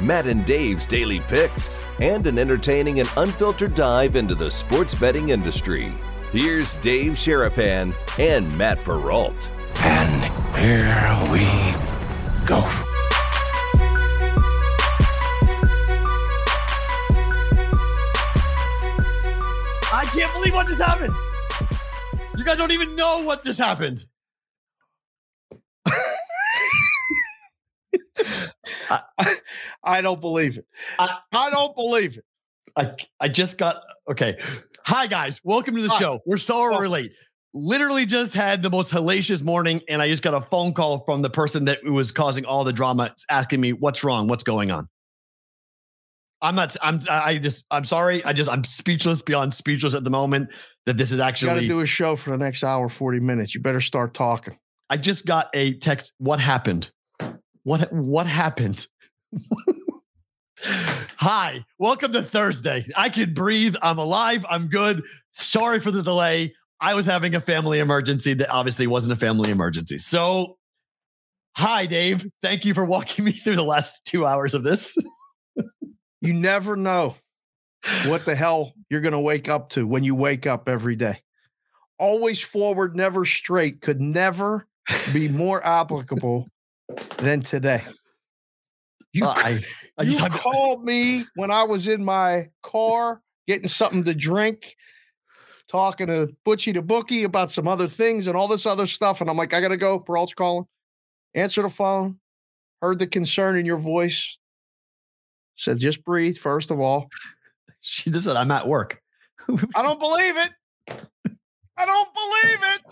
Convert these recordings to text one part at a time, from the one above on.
Matt and Dave's daily picks, and an entertaining and unfiltered dive into the sports betting industry. Here's Dave Sharapan and Matt Perrault. And here we go. I can't believe what just happened. You guys don't even know what just happened. I, I don't believe it. I, I don't believe it. I I just got okay. Hi guys, welcome to the Hi. show. We're sorry we're late. Literally just had the most hellacious morning, and I just got a phone call from the person that was causing all the drama, asking me what's wrong, what's going on. I'm not. I'm. I just. I'm sorry. I just. I'm speechless beyond speechless at the moment that this is actually You got to do a show for the next hour, 40 minutes. You better start talking. I just got a text. What happened? What what happened? Hi, welcome to Thursday. I can breathe. I'm alive. I'm good. Sorry for the delay. I was having a family emergency that obviously wasn't a family emergency. So, hi, Dave. Thank you for walking me through the last two hours of this. You never know what the hell you're going to wake up to when you wake up every day. Always forward, never straight could never be more applicable than today. You, Uh, I, I you just called me when I was in my car getting something to drink, talking to Butchie to Bookie about some other things and all this other stuff. And I'm like, I got to go. Perrault's calling. Answer the phone. Heard the concern in your voice. Said, just breathe, first of all. she just said I'm at work. I don't believe it. I don't believe it.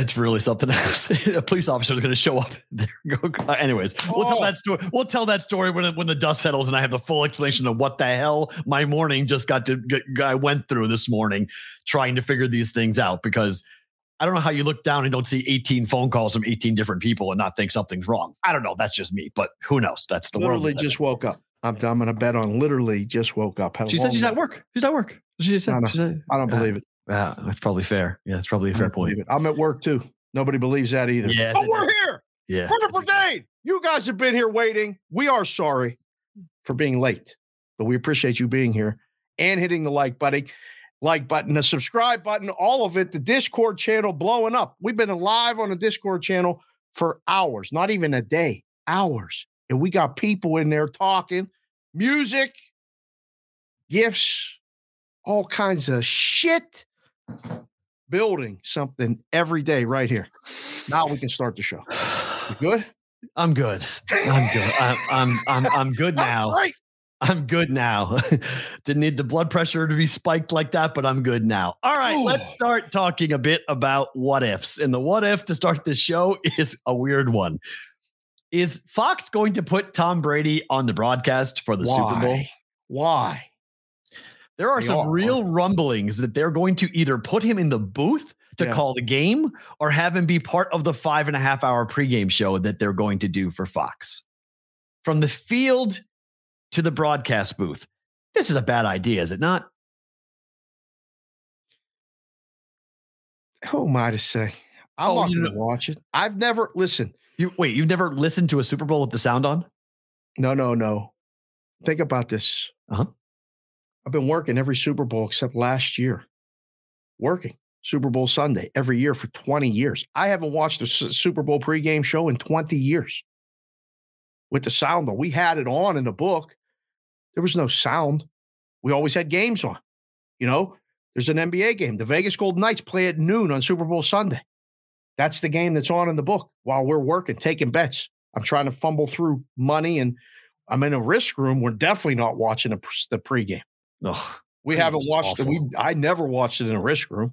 It's really something else. a police officer is going to show up. There go. Uh, anyways, we'll tell Oh. that story. We'll tell that story when when the dust settles and I have the full explanation of what the hell my morning just got to get, I went through this morning trying to figure these things out because I don't know how you look down and don't see 18 phone calls from 18 different people and not think something's wrong. I don't know. That's just me, but who knows? That's the world. literally we just woke up. I'm, I'm going to bet on literally just woke up. She said she's at work. She's at work. She said. No, no. she said I don't believe it. Yeah, that's probably fair. Yeah, it's probably a fair point. it. I'm at work too. Nobody believes that either. Yeah, But we're here. Yeah. for the brigade. You guys have been here waiting. We are sorry for being late, but we appreciate you being here and hitting the like button, like button, the subscribe button, all of it. The Discord channel blowing up. We've been live on the Discord channel for hours, not even a day, hours, and we got people in there talking, music, gifts, all kinds of shit. Building something every day right here. Now we can start the show. You good? I'm good. I'm good. I'm I'm I'm, I'm good now. Right. I'm good now. Didn't need the blood pressure to be spiked like that, but I'm good now. All right, let's start talking a bit about what ifs. And the what if to start this show is a weird one. Is Fox going to put Tom Brady on the broadcast for the Super Bowl? Why? There are They some are. real rumblings that they're going to either put him in the booth to Yeah. call the game or have him be part of the five and a half hour pregame show that they're going to do for Fox. From the field to the broadcast booth. This is a bad idea, is it not? Who am I to say? I'm Oh, not going to watch it. I've never listened. You wait, you've never listened to a Super Bowl with the sound on? No, no, no. Think about this. Uh-huh. I've been working every Super Bowl except last year. Working Super Bowl Sunday every year for 20 years. I haven't watched a S- Super Bowl pregame show in 20 years with the sound on. We had it on in the book. There was no sound. We always had games on. You know, there's an NBA game. The Vegas Golden Knights play at noon on Super Bowl Sunday. That's the game that's on in the book while we're working, taking bets. I'm trying to fumble through money and I'm in a risk room. We're definitely not watching the pregame. Ugh. We haven't watched it. We. I never watched it in a risk room.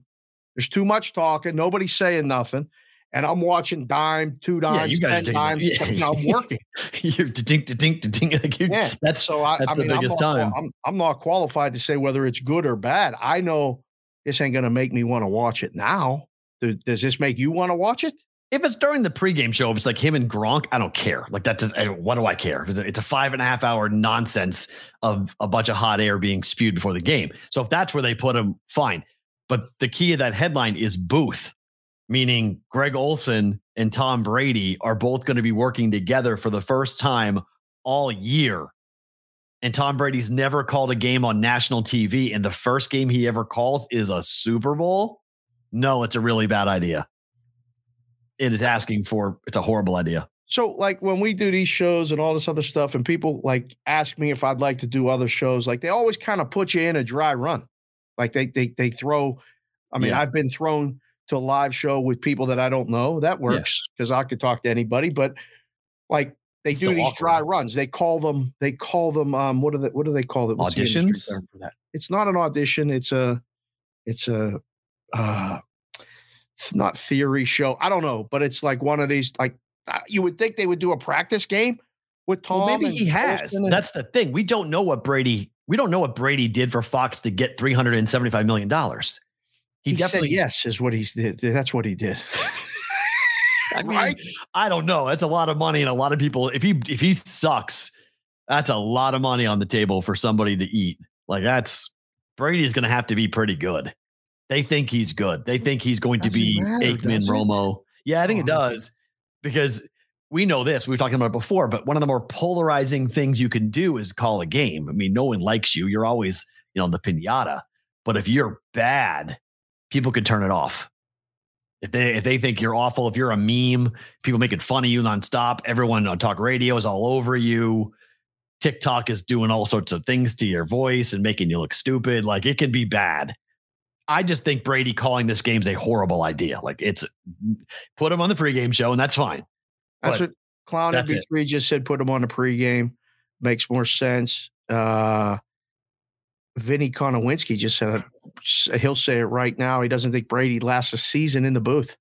There's too much talking. Nobody's saying nothing. and I'm watching dime, two Yeah, dimes, you guys ten dimes. yeah. you I'm working. You're ding ding ding like you- Yeah. That's So I, That's I the mean, I'm biggest not- time. I'm, I'm not qualified to say whether it's good or bad. I know this ain't going to make me want to watch it now. Does this make you want to watch it? If it's during the pregame show, if it's like him and Gronk, I don't care. Like that's what do I care? It's a five and a half hour nonsense of a bunch of hot air being spewed before the game. So if that's where they put him, fine. But the key of that headline is booth, meaning Greg Olsen and Tom Brady are both going to be working together for the first time all year. And Tom Brady's never called a game on national TV. And the first game he ever calls is a Super Bowl. No, it's a really bad idea it is asking for it's a horrible idea. So, like when we do these shows and all this other stuff, and people like ask me if I'd like to do other shows, like they always kind of put you in a dry run. Like they they they throw. I mean, Yeah. I've been thrown to a live show with people that I don't know. That works because I could talk to anybody. But like they It's do still these awkward. dry runs. They call them. They call them. Um, what do they? What do they call it? What's the Auditions? term for that? It's not an audition. It's a. It's a. Uh, not theory show. I don't know, but it's like one of these. Like uh, you would think they would do a practice game with Tom. Well, maybe he has. And- That's the thing. We don't know what Brady. We don't know what Brady did for Fox to get three hundred and seventy-five million dollars. He, he, definitely. said yes is what he did. That's what he did. I mean, right? I don't know. That's a lot of money, and a lot of people. If he if he sucks, that's a lot of money on the table for somebody to eat. Like that's Brady's going to have to be pretty good. They think he's good. They think he's going to be matter, Aikman. Romo. Yeah, I think it Oh. does because we know this. We were talking about it before, but one of the more polarizing things you can do is call a game. I mean, no one likes you. You're always, you know, the pinata. But if you're bad, people can turn it off. If they if they think you're awful, if you're a meme, people making fun of you nonstop, everyone on talk radio is all over you. TikTok is doing all sorts of things to your voice and making you look stupid. Like it can be bad. I just think Brady calling this game is a horrible idea. Like it's put him on the pregame show and that's fine. That's But what Clown that's it. MB3 just said. Put him on the pregame. Makes more sense. Uh, Vinny Konowinski just said it. he'll say it right now. He doesn't think Brady lasts a season in the booth.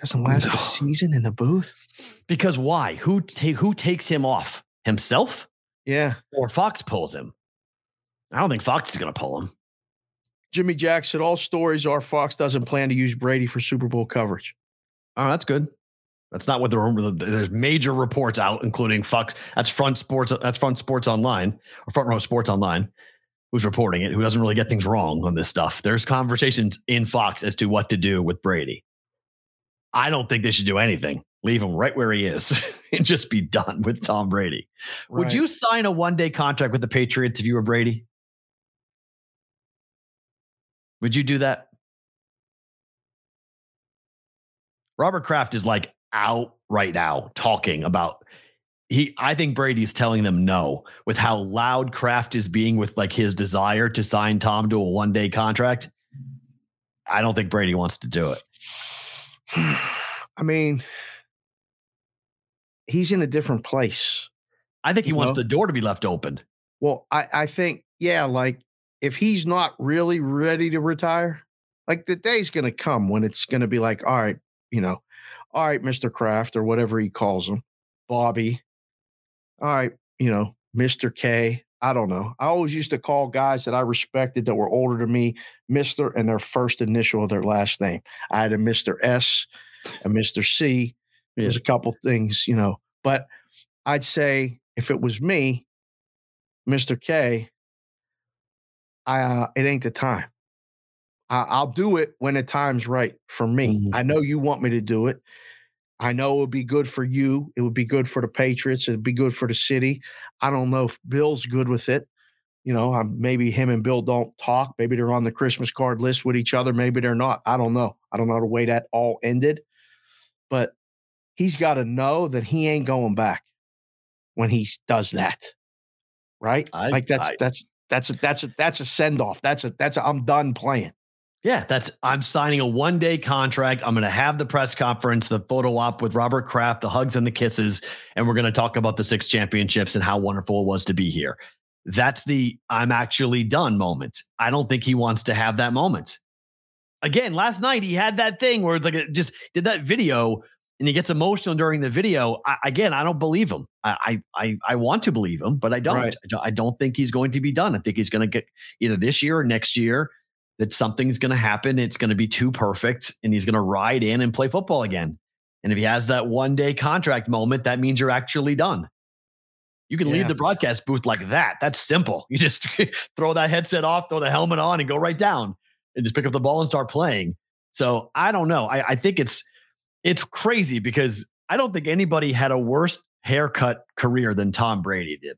Doesn't last No. a season in the booth. Because why? Who ta- who takes him off? Himself Yeah. or Fox pulls him? I don't think Fox is going to pull him. Jimmy Jack said all stories are Fox doesn't plan to use Brady for Super Bowl coverage. Oh, that's good. That's not what the rumor. There's major reports out, including Fox. That's Front Sports. That's Front Sports Online or Front Row Sports Online. Who's reporting it? Who doesn't really get things wrong on this stuff? There's conversations in Fox as to what to do with Brady. I don't think they should do anything. Leave him right where he is and just be done with Tom Brady. Would you sign a one day contract with the Patriots if you were Brady? Would you do that? Robert Kraft is like out right now talking about he I think Brady's telling them no with how loud Kraft is being with like his desire to sign Tom to a one day contract. I don't think Brady wants to do it. I mean, he's in a different place. I think he You wants know? the door to be left open. Well, I, I think, yeah, like if he's not really ready to retire, like the day's going to come when it's going to be like, all right, you know, all right, Mr. Kraft or whatever he calls him, Bobby. All right, you know, Mr. K. I don't know. I always used to call guys that I respected that were older than me, Mr. and their first initial of their last name. I had a Mr. S, a Mr. C. There's a couple things, you know, but I'd say if it was me, Mr. K, I uh, it ain't the time. I, I'll do it when the time's right for me. Mhm. I know you want me to do it. I know it would be good for you. It would be good for the Patriots. It'd be good for the city. I don't know if Bill's good with it. You know, um, maybe him and Bill don't talk. Maybe they're on the Christmas card list with each other. Maybe they're not. I don't know. I don't know the way that all ended. But he's got to know that he ain't going back when he does that. Right? I- like that's I- that's that's a that's a that's a send off. That's a that's a I'm done playing. Yeah, that's I'm signing a one day contract. I'm going to have the press conference, the photo op with Robert Kraft, the hugs and the kisses, and we're going to talk about the six championships and how wonderful it was to be here. That's the I'm actually done moment. I don't think he wants to have that moment. again, last night he had that thing where it's like just did that video and he gets emotional during the video. I, again, I don't believe him. I, I I want to believe him, but I don't. Right. I don't- think he's going to be done. I think he's going to get either this year or next year that something's going to happen. It's going to be too perfect, and he's going to ride in and play football again. And if he has that one day contract moment, that means you're actually done. You can Yeah. leave the broadcast booth like that. That's simple. You just throw that headset off, throw the helmet on, and go right down and just pick up the ball and start playing. So I don't know. I, I think it's it's crazy because I don't think anybody had a worse haircut career than Tom Brady did.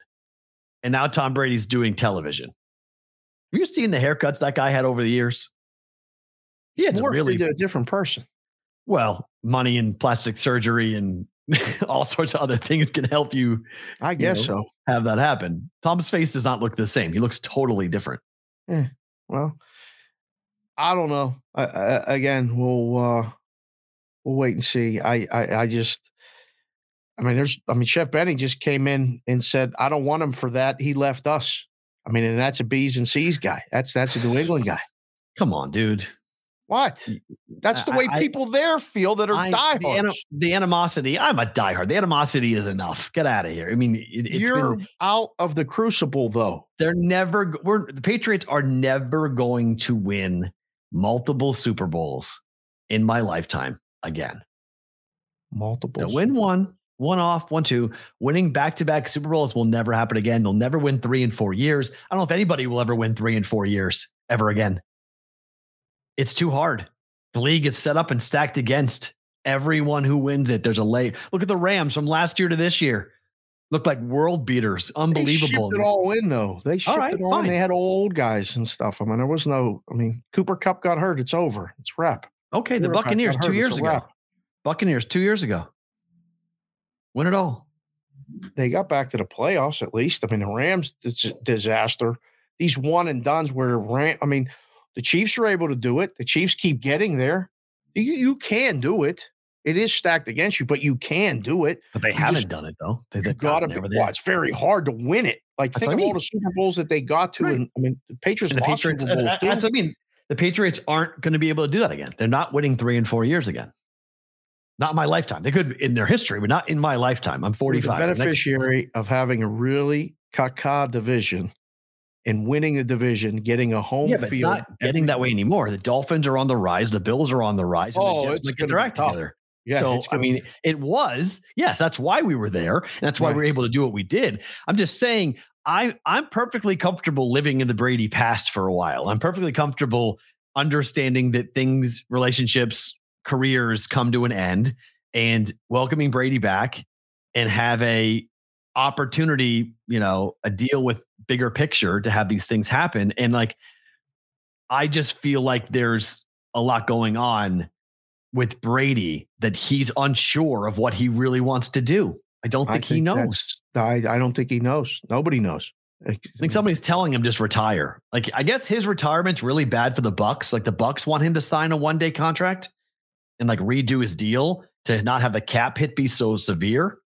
And now Tom Brady's doing television. Have you seen the haircuts that guy had over the years? He had really into a different person. well, money and plastic surgery and all sorts of other things can help you I guess know, so. have that happen. Tom's face does not look the same. He looks totally different. Yeah. Well, I don't know. I, I, again, we'll uh, we'll wait and see. I, I I just, I mean, there's, I mean, Chef Benny just came in and said, I don't want him for that. He left us. I mean, and that's a B's and C's guy. That's that's a New England guy. Come on, dude. What? That's the way I- people there feel that are I- the, diehards. the animosity. I'm a diehard. The animosity is enough. Get out of here. I mean, it, it's You're been, out of the crucible, though. they're never. We're the Patriots are never going to win multiple Super Bowls in my lifetime again. Multiple. They'll win one, one off, one two. Winning back to back Super Bowls will never happen again. They'll never win three in four years. I don't know if anybody will ever win three in four years ever again. It's too hard. The league is set up and stacked against everyone who wins it. There's a lay. Look at the Rams from last year to this year. Look like world beaters. They Unbelievable. shipped it all in though. They shipped right, it all fine. in. They had old guys and stuff. I mean, there was no. I mean, Cooper Kupp got hurt. It's over. It's wrap. Okay, the Cooper Kupp got Buccaneers two years ago. Buccaneers two years ago. Win it all. They got back to the playoffs at least. I mean, the Rams dis- disaster. These one and duns where Ram. I mean, the Chiefs are able to do it. The Chiefs keep getting there. You you can do it. It is stacked against you, but you can do it. But they You haven't just- done it though. They, they've got to. Well, it's very hard to win it. Like That's think of I all mean. the Super Bowls that they got to, Right. and I mean, the Patriots And the lost Patriots, Super Bowls uh, that's I mean. The Patriots aren't going to be able to do that again. They're not winning three and four years again. Not in my lifetime. They could in their history, but not in my lifetime. I'm 45. The Next- beneficiary of having a really caca division and winning the division, getting a home yeah, but it's field. not getting that way anymore. The Dolphins are on the rise. The Bills are on the rise. And Oh, the Jets it's get their act together. Yeah, so I mean, it was yes. That's why we were there, and that's why we Right. were able to do what we did. I'm just saying, I I'm perfectly comfortable living in the Brady past for a while. I'm perfectly comfortable understanding that things, relationships, careers come to an end, and welcoming Brady back and have a opportunity, you know, a deal with bigger picture to have these things happen. And like, I just feel like there's a lot going on with Brady that he's unsure of what he really wants to do. I don't I think, he knows. I, I don't think he knows. Nobody knows. I think somebody's telling him just retire. Like I guess his retirement's really bad for the Bucs. Like the Bucs want him to sign a one-day contract and like redo his deal to not have the cap hit be so severe.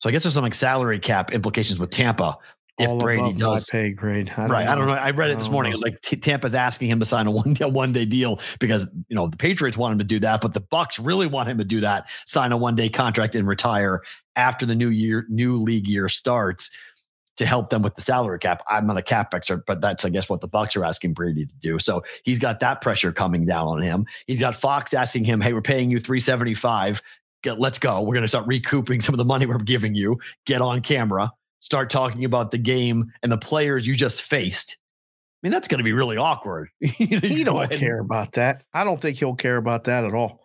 So I guess there's some like salary cap implications with Tampa if all Brady does. pay grade. I right. I don't know. I read I it this morning. It was like T- Tampa's asking him to sign a one day, one day deal because you know the Patriots want him to do that, but the Bucs really want him to do that, sign a one day contract and retire after the new year, new league year starts to help them with the salary cap. I'm not a cap expert, but that's I guess what the Bucs are asking Brady to do. So he's got that pressure coming down on him. He's got Fox asking him, "Hey, we're paying you 375. Get, let's go. We're going to start recouping some of the money we're giving you. Get on camera." Start talking about the game and the players you just faced. I mean, that's going to be really awkward. He don't care about that. I don't think he'll care about that at all.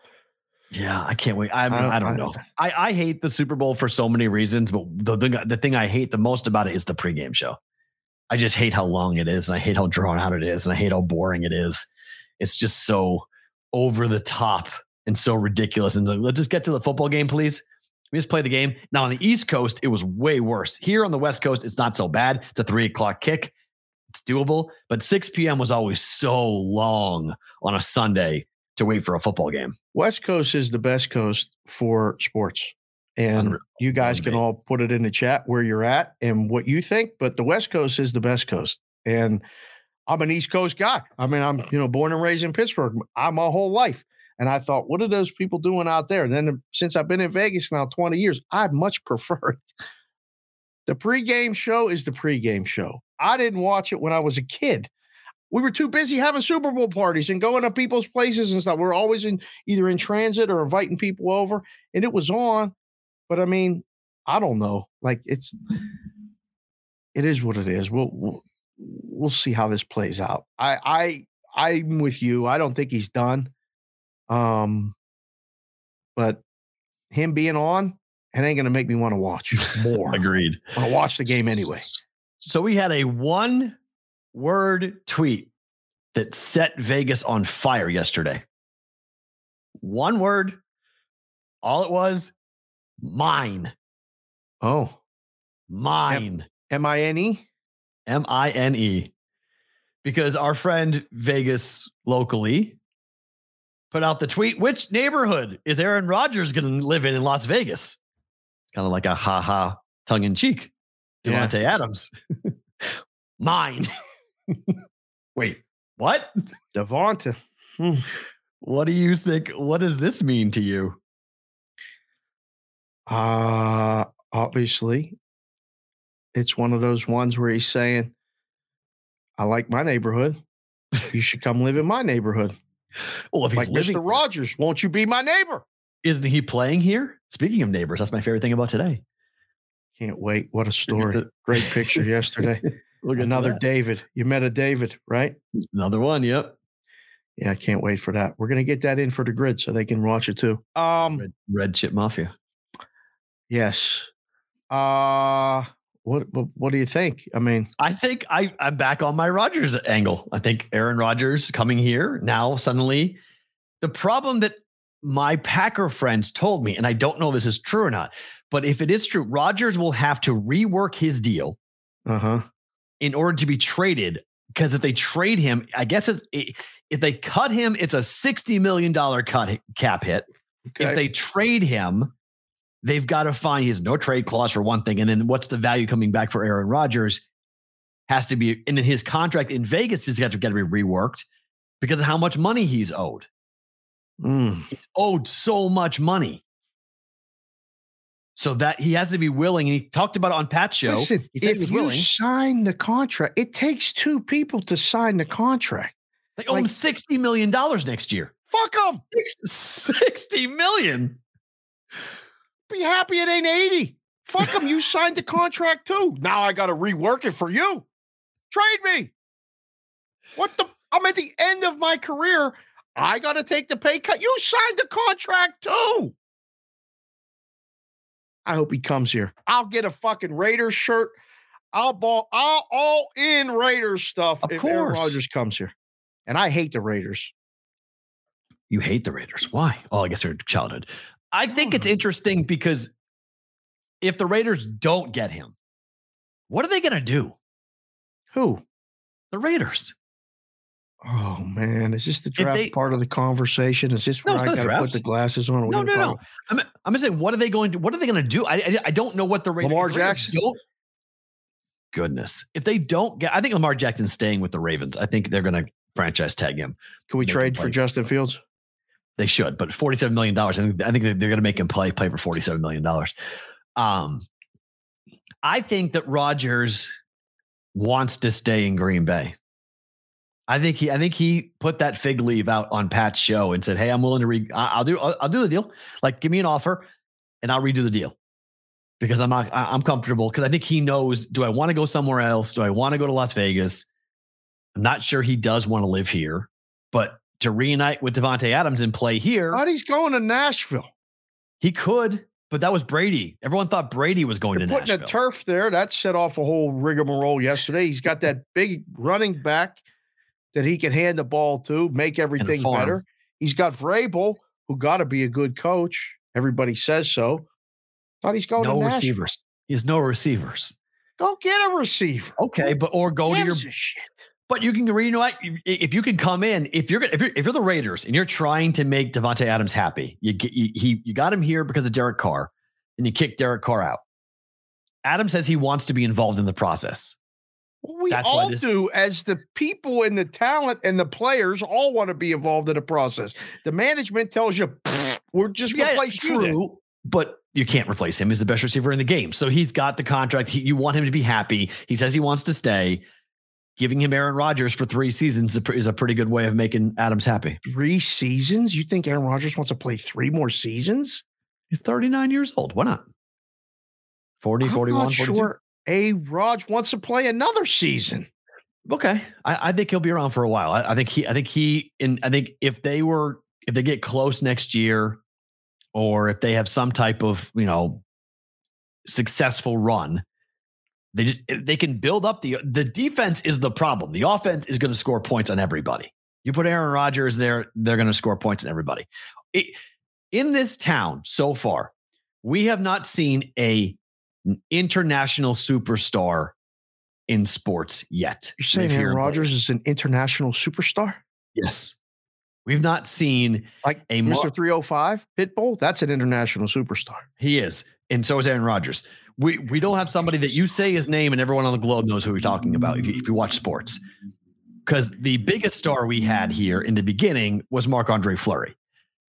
Yeah, I can't wait. I, mean, I don't- I don't know. I, I hate the Super Bowl for so many reasons, but the, the the thing I hate the most about it is the pregame show. I just hate how long it is, and I hate how drawn out it is, and I hate how boring it is. It's just so over the top and so ridiculous. And let's just get to the football game, please. We just play the game. Now on the East Coast, it was way worse. Here on the West Coast, it's not so bad. It's a three o'clock kick. It's doable, but 6 p.m. was always so long on a Sunday to wait for a football game. West Coast is the best coast for sports. And Unreal. you guys can all put it in the chat where you're at and what you think, but the West Coast is the best coast. And I'm an East Coast guy. I mean, I'm you know born and raised in Pittsburgh. I'm my whole life, and I thought, what are those people doing out there? And then uh, since I've been in Vegas now 20 years, I much prefer it. The pregame show is the pregame show. I didn't watch it when I was a kid. We were too busy having Super Bowl parties and going to people's places and stuff. We are always in either in transit or inviting people over, and it was on. But I mean, I don't know. Like it's, it is what it is. We'll we'll, we'll see how this plays out. I I I'm with you. I don't think he's done. Um, but him being on, it ain't going to make me want to watch more. Agreed. I want to watch the game anyway. So we had a one word tweet that set Vegas on fire yesterday. One word. All it was mine. Oh, mine. M I N E? M I N E. Because our friend Vegas locally put out the tweet which neighborhood is Aaron Rodgers going to live in in Las Vegas? It's kind of like a ha ha tongue in cheek. Davante yeah. Adams. Mine. Wait, what? Davante. Hmm. What do you think? What does this mean to you? Uh obviously it's one of those ones where he's saying, I like my neighborhood. You should come live in my neighborhood. Well, if like living, Mr. Rogers, won't you be my neighbor? Isn't he playing here? Speaking of neighbors, that's my favorite thing about today. Can't wait. What a story. Great picture yesterday. Look at Another. David. You met a David, right? Another one. Yep. Yeah, I can't wait for that. We're gonna get that in for the grid so they can watch it too. Um Red, Red Chip Mafia. Yes. Uh what, what, what do you think? I mean, I think I I'm back on my Rodgers angle. I think Aaron Rodgers coming here now suddenly. The problem that my Packer friends told me, and I don't know this is true or not, but if it is true, Rodgers will have to rework his deal uh-huh. in order to be traded. Because if they trade him, I guess it's, if they cut him, it's a $60 million cut cap hit. Okay. If they trade him, they've got to find he has no trade clause for one thing. And then what's the value coming back for Aaron Rodgers? Has to be, and then his contract in Vegas has got to, got to be reworked because of how much money he's owed. Mm. He's owed so much money. So that he has to be willing. And he talked about it on Pat's show. Listen, he if you willing. sign the contract, it takes two people to sign the contract. They owe like, him $60 million next year. Fuck them. 60 million. Be happy it ain't 80. Fuck them. You signed the contract too. Now I got to rework it for you. Trade me. What the? I'm at the end of my career. I got to take the pay cut. You signed the contract too. I hope he comes here. I'll get a fucking Raiders shirt. I'll ball. I'll all in Raiders stuff of if course. Aaron Rodgers comes here. And I hate the Raiders. You hate the Raiders. Why? Oh, I guess they're childhood. I think it's hmm. interesting because if the Raiders don't get him, what are they going to do? Who? The Raiders. Oh man, is this the draft they, part of the conversation? Is this where no, I got to put the glasses on? No, no, no. I'm, I'm saying, what are they going to? What are they going to do? I, I, I don't know what the Raiders. Lamar Jackson. Don't, goodness, if they don't get, I think Lamar Jackson's staying with the Ravens. I think they're going to franchise tag him. Can we trade for Justin Fields? They should, but forty-seven million dollars. I think I think they're going to make him play play for forty-seven million dollars. Um, I think that Rodgers wants to stay in Green Bay. I think he, I think he put that fig leaf out on Pat's show and said, "Hey, I'm willing to re, I'll do, I'll, I'll do the deal. Like, give me an offer, and I'll redo the deal because I'm not, I'm comfortable because I think he knows. Do I want to go somewhere else? Do I want to go to Las Vegas? I'm not sure he does want to live here, but to reunite with Davante Adams and play here, thought he's going to Nashville. He could, but that was Brady. Everyone thought Brady was going They're to putting Nashville. a turf there. That set off a whole rigmarole yesterday. He's got that big running back that he can hand the ball to, make everything better. He's got Vrabel, who got to be a good coach. Everybody says so. Thought he's going no to receivers. He has no receivers. Go get a receiver. Okay, but or go to your shit. But you can, you know what? If you can come in, if you're if you're if you're the Raiders and you're trying to make Davante Adams happy, you get you, he you got him here because of Derek Carr, and you kick Derek Carr out. Adam says he wants to be involved in the process. we That's all this- do as the people and the talent and the players all want to be involved in the process. The management tells you we're just Yeah, replace you. then." but you can't replace him. He's the best receiver in the game. So he's got the contract. He, you want him to be happy. He says he wants to stay. Giving him Aaron Rodgers for three seasons is a pr- is a pretty good way of making Adams happy. Three seasons? You think Aaron Rodgers wants to play three more seasons? He's 39 years old. Why not? 40, I'm 41, not 42? sure A. Raj wants to play another season. Okay. I, I think he'll be around for a while. I, I think he, I think he, and I think if they were, if they get close next year, or if they have some type of, you know, successful run, they just, they can build up the the defense is the problem. The offense is going to score points on everybody. You put Aaron Rodgers there, they're going to score points on everybody. It, in this town so far, we have not seen a international superstar in sports yet. You're saying Aaron Rodgers is an international superstar? Yes. We've not seen Like A Mr. mar- 305 Pitbull? That's an international superstar. he is, and so is Aaron Rodgers. We we don't have somebody that you say his name and everyone on the globe knows who we're talking about if you, if you watch sports. Because the biggest star we had here in the beginning was Marc Andre Fleury.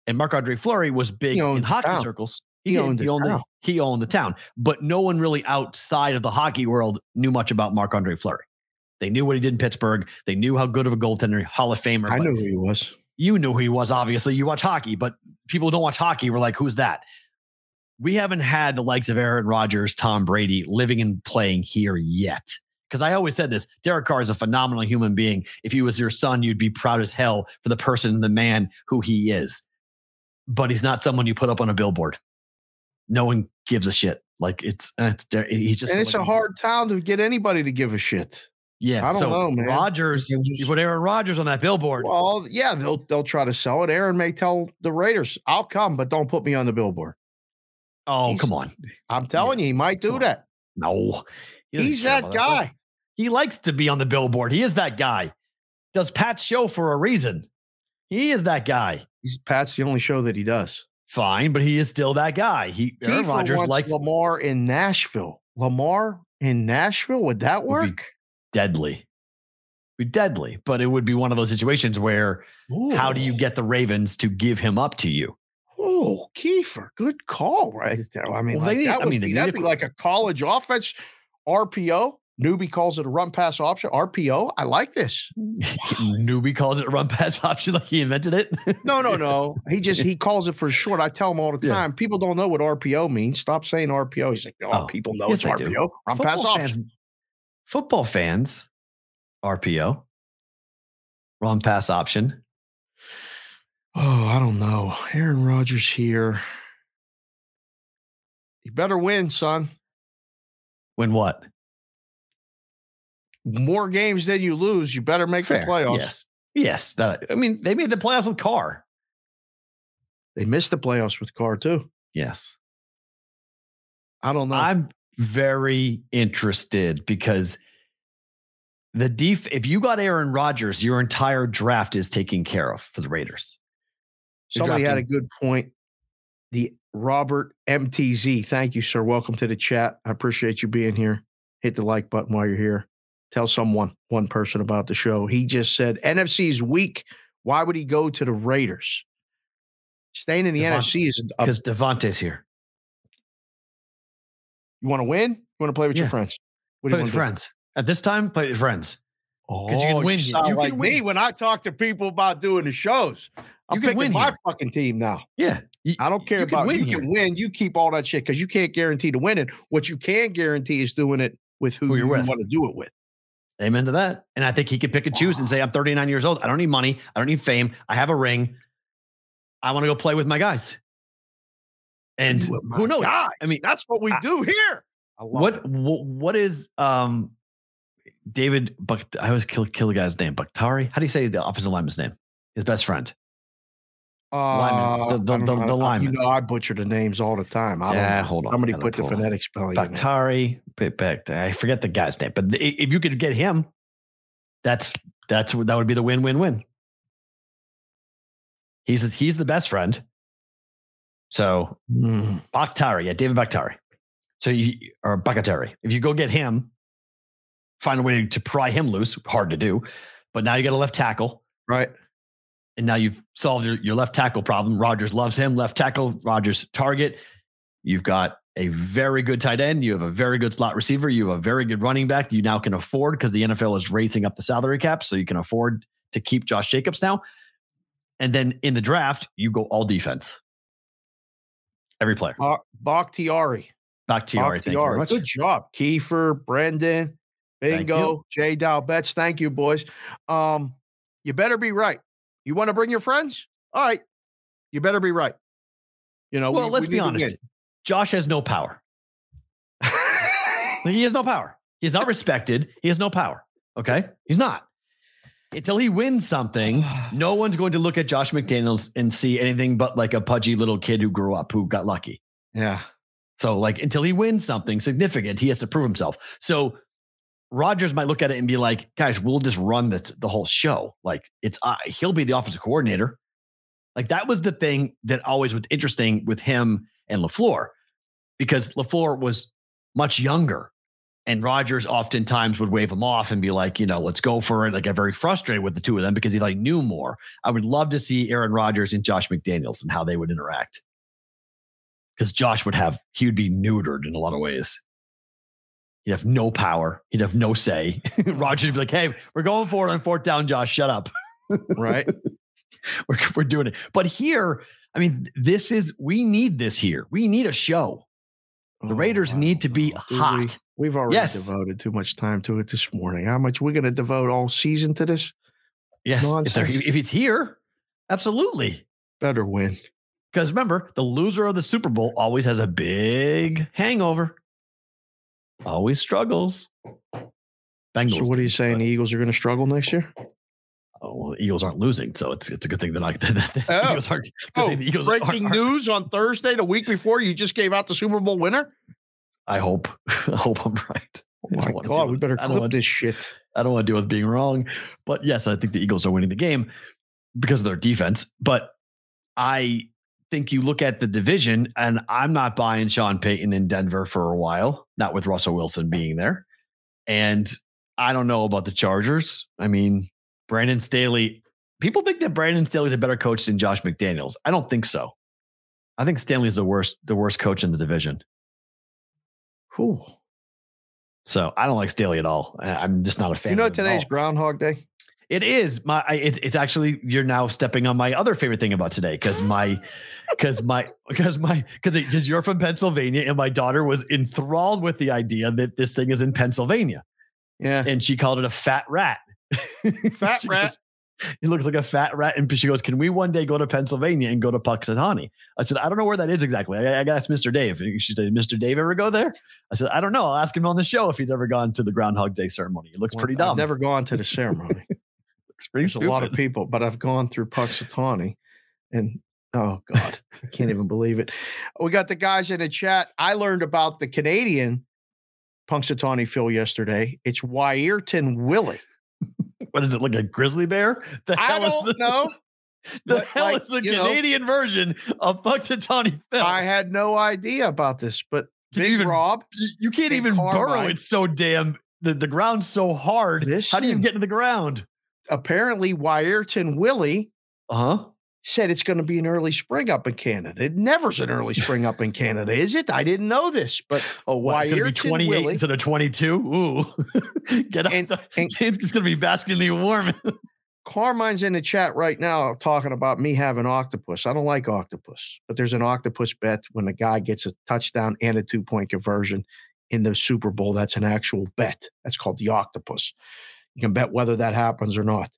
And Marc Andre Fleury was big in hockey town. circles. He did. owned the he owned town. he owned the town. But no one really outside of the hockey world knew much about Marc Andre Fleury. They knew what he did in Pittsburgh. They knew how good of a goaltender, Hall of Famer. I knew who he was. you knew who he was, obviously. You watch hockey, but people who don't watch hockey were like, who's that? We haven't had the likes of Aaron Rodgers, Tom Brady living and playing here yet. Because I always said this Derek Carr is a phenomenal human being. If he was your son, you'd be proud as hell for the person, the man who he is. But he's not someone you put up on a billboard. No one gives a shit. Like it's, it's he's just and it's like a hard town to get anybody to give a shit. Yeah, I don't so know, man. Rodgers, just- you put Aaron Rodgers on that billboard. Well, yeah, they'll they'll try to sell it. Aaron may tell the Raiders, "I'll come, but don't put me on the billboard." Oh, he's- come on. I'm telling you, he might do that. No, He He's that guy. He likes to be on the billboard. He is that guy. Does Pat's show for a reason. He is that guy. He's Pat's the only show that he does. Fine, but he is still that guy. He Aaron Rodgers likes Lamar in Nashville. Lamar in Nashville would that Would work? deadly. Be deadly, but it would be one of those situations where how do you get the Ravens to give him up to you? Oh, Kiefer, good call right there. I mean, Well, like, they that I would mean, be, that'd be like a college offense RPO. Newbie calls it a run pass option. RPO. I like this. Newbie calls it a run pass option like he invented it. No, no, no. He just he calls it for short. I tell him all the Yeah. time. People don't know what RPO means. Stop saying RPO. He's like, oh, Oh, people know yes, it's they do. RPO. Run pass football option. fans, football fans, RPO, run pass option. Oh, I don't know. Aaron Rodgers here. You better win, son. Win what? More games than you lose. You better make Fair. the playoffs. Yes. Yes. That I mean, they made the playoffs with Carr. They missed the playoffs with Carr too. Yes. I don't know. I'm very interested because the def if you got Aaron Rodgers, your entire draft is taken care of for the Raiders. Somebody had a good point. The Robert MTZ. Thank you, sir. Welcome to the chat. I appreciate you being here. Hit the like button while you're here. Tell someone, one person about the show. He just said NFC is weak. Why would he go to the Raiders? Staying in the Devon- NFC is Because Davante's here. you want to win? You want to play with your friends? What do Play you with do? friends. At this time, play with friends. Oh, you can win. sound You can like me when I talk to people about doing the shows. I'm You can picking win my here. fucking team now. Yeah. You- I don't care you can about win you here. can win. You keep all that shit because you can't guarantee to win it. What you can guarantee is doing it with who, Who you're you with. want to do it with. Amen to that. And I think he could pick and choose and say, I'm 39 years old. I don't need money. I don't need fame. I have a ring. I want to go play with my guys. And who knows? guys. I mean, that's what we I- do here. What, what what is um David Buck I always kill kill the guy's name. Bakhtari? How do you say the offensive lineman's name? His best friend. lineman, the- Uh, the- the- the lineman. You know, I butcher the names all the time. I don't Yeah, hold on. Somebody put the phonetic spelling. Bit- I forget the guy's name, but if you could get him, that's that's that would be the win win win. He's he's the best friend. So Hmm. Bakhtari, yeah, David Bakhtari. So you or Bakhtari. If you go get him, find a way to pry him loose. Hard to do, but now you got a left tackle, Right. and now you've solved your, your left tackle problem. Rodgers loves him. Left tackle, Rodgers target. You've got a very good tight end. You have a very good slot receiver. You have a very good running back that you now can afford because the NFL is raising up the salary cap. So you can afford to keep Josh Jacobs now. And then in the draft, you go all defense. Every player. Bak- Bakhtiari. Back to you, Ari. Thank you very much. Good job. Kiefer, Brendan, Bingo, Jay Dow Betts. Thank you, boys. Um, you better be right. You want to bring your friends? All right. You better be right. You know, Well, we- let's we be honest. Josh has no power. He has no power. He's not respected. He has no power. Okay. He's not. Until he wins something, no one's going to look at Josh McDaniels and see anything but like a pudgy little kid who grew up who got lucky. yeah. So, like, until he wins something significant, he has to prove himself. So, Rodgers might look at it and be like, guys, we'll just run the, the whole show. Like, it's, uh, he'll be the offensive coordinator. Like, that was the thing that always was interesting with him and LaFleur because LaFleur was much younger. And Rodgers oftentimes would wave him off and be like, you know, let's go for it. Like, I'm very frustrated with the two of them because he like knew more. I would love to see Aaron Rodgers and Josh McDaniels and how they would interact because Josh would have he would be neutered in a lot of ways. He'd have no power. He'd have no say. Roger would be like, "Hey, we're going for it on fourth down, Josh. Shut up. Right. We're we're doing it." But here, I mean, this is we need this here. We need a show. The Oh, Raiders need to be hot. We, have already Yes. devoted too much time to it this morning. How much we're going to devote all season to this? Yes, if it's here, absolutely. Better win. Because remember, the loser of the Super Bowl always has a big hangover. Always struggles. Bengals. So what are you saying? but- The Eagles are going to struggle next year? Oh, well, the Eagles aren't losing, so it's it's a good thing that I the, the Oh. Eagles aren't. Good oh, thing the Eagles breaking aren't- news on Thursday, the week before you just gave out the Super Bowl winner. I hope. I hope I'm right. Oh I my don't God, we with- better I don't clip want- this shit. I don't want to deal with being wrong, but yes, I think the Eagles are winning the game because of their defense. But I think you look at the division, and I'm not buying Sean Payton in Denver for a while, not with Russell Wilson being there. And I don't know about the Chargers. I mean, Brandon Staley. People think that Brandon Staley's a better coach than Josh McDaniels. I don't think so. I think Staley's the worst, the worst coach in the division. Whew. So I don't like Staley at all. I'm just not a fan. You know today's. Groundhog Day? It is my. It, it's actually you're now stepping on my other favorite thing about today because my, because my, because my, because because you're from Pennsylvania and my daughter was enthralled with the idea that this thing is in Pennsylvania Yeah. and she called it a fat rat. Fat rat. goes, He looks like a fat rat, and she goes, "Can we one day go to Pennsylvania and go to Punxsutawney?" I said, "I don't know where that is exactly. I, I got to ask Mr. Dave." She said, "Mr. Dave ever go there?" I said, "I don't know. I'll ask him on the show if he's ever gone to the Groundhog Day ceremony. It looks pretty dumb. I've never gone to the ceremony. There's a lot of people, but I've gone through Punxsutawney and oh God, I can't even believe it. We got the guys in the chat. I learned about the Canadian Punxsutawney Phil yesterday. It's Wiarton Willie. What is it like a grizzly bear? The I hell is don't the, know. The but, hell like, is the you know- Canadian version of Punxsutawney Phil? I had no idea about this, but Can Big even- Rob, You- can't even burrow. It's so damn the, the ground's so hard. How do you Listen. get into the ground? Apparently Wiarton Willie Uh huh. said it's going to be an early spring up in Canada. It never's an early spring up in Canada, is it? I didn't know this, but Oh, what? It's gonna be 28 Willie. instead of 22. Ooh, get up. And- the, and- it's, it's gonna be basketly warm. Carmine's in the chat right now talking about me having octopus. I don't like octopus, but there's an octopus bet when a guy gets a touchdown and a two point conversion in the Super Bowl. That's an actual bet. That's called the octopus. You can bet whether that happens or not.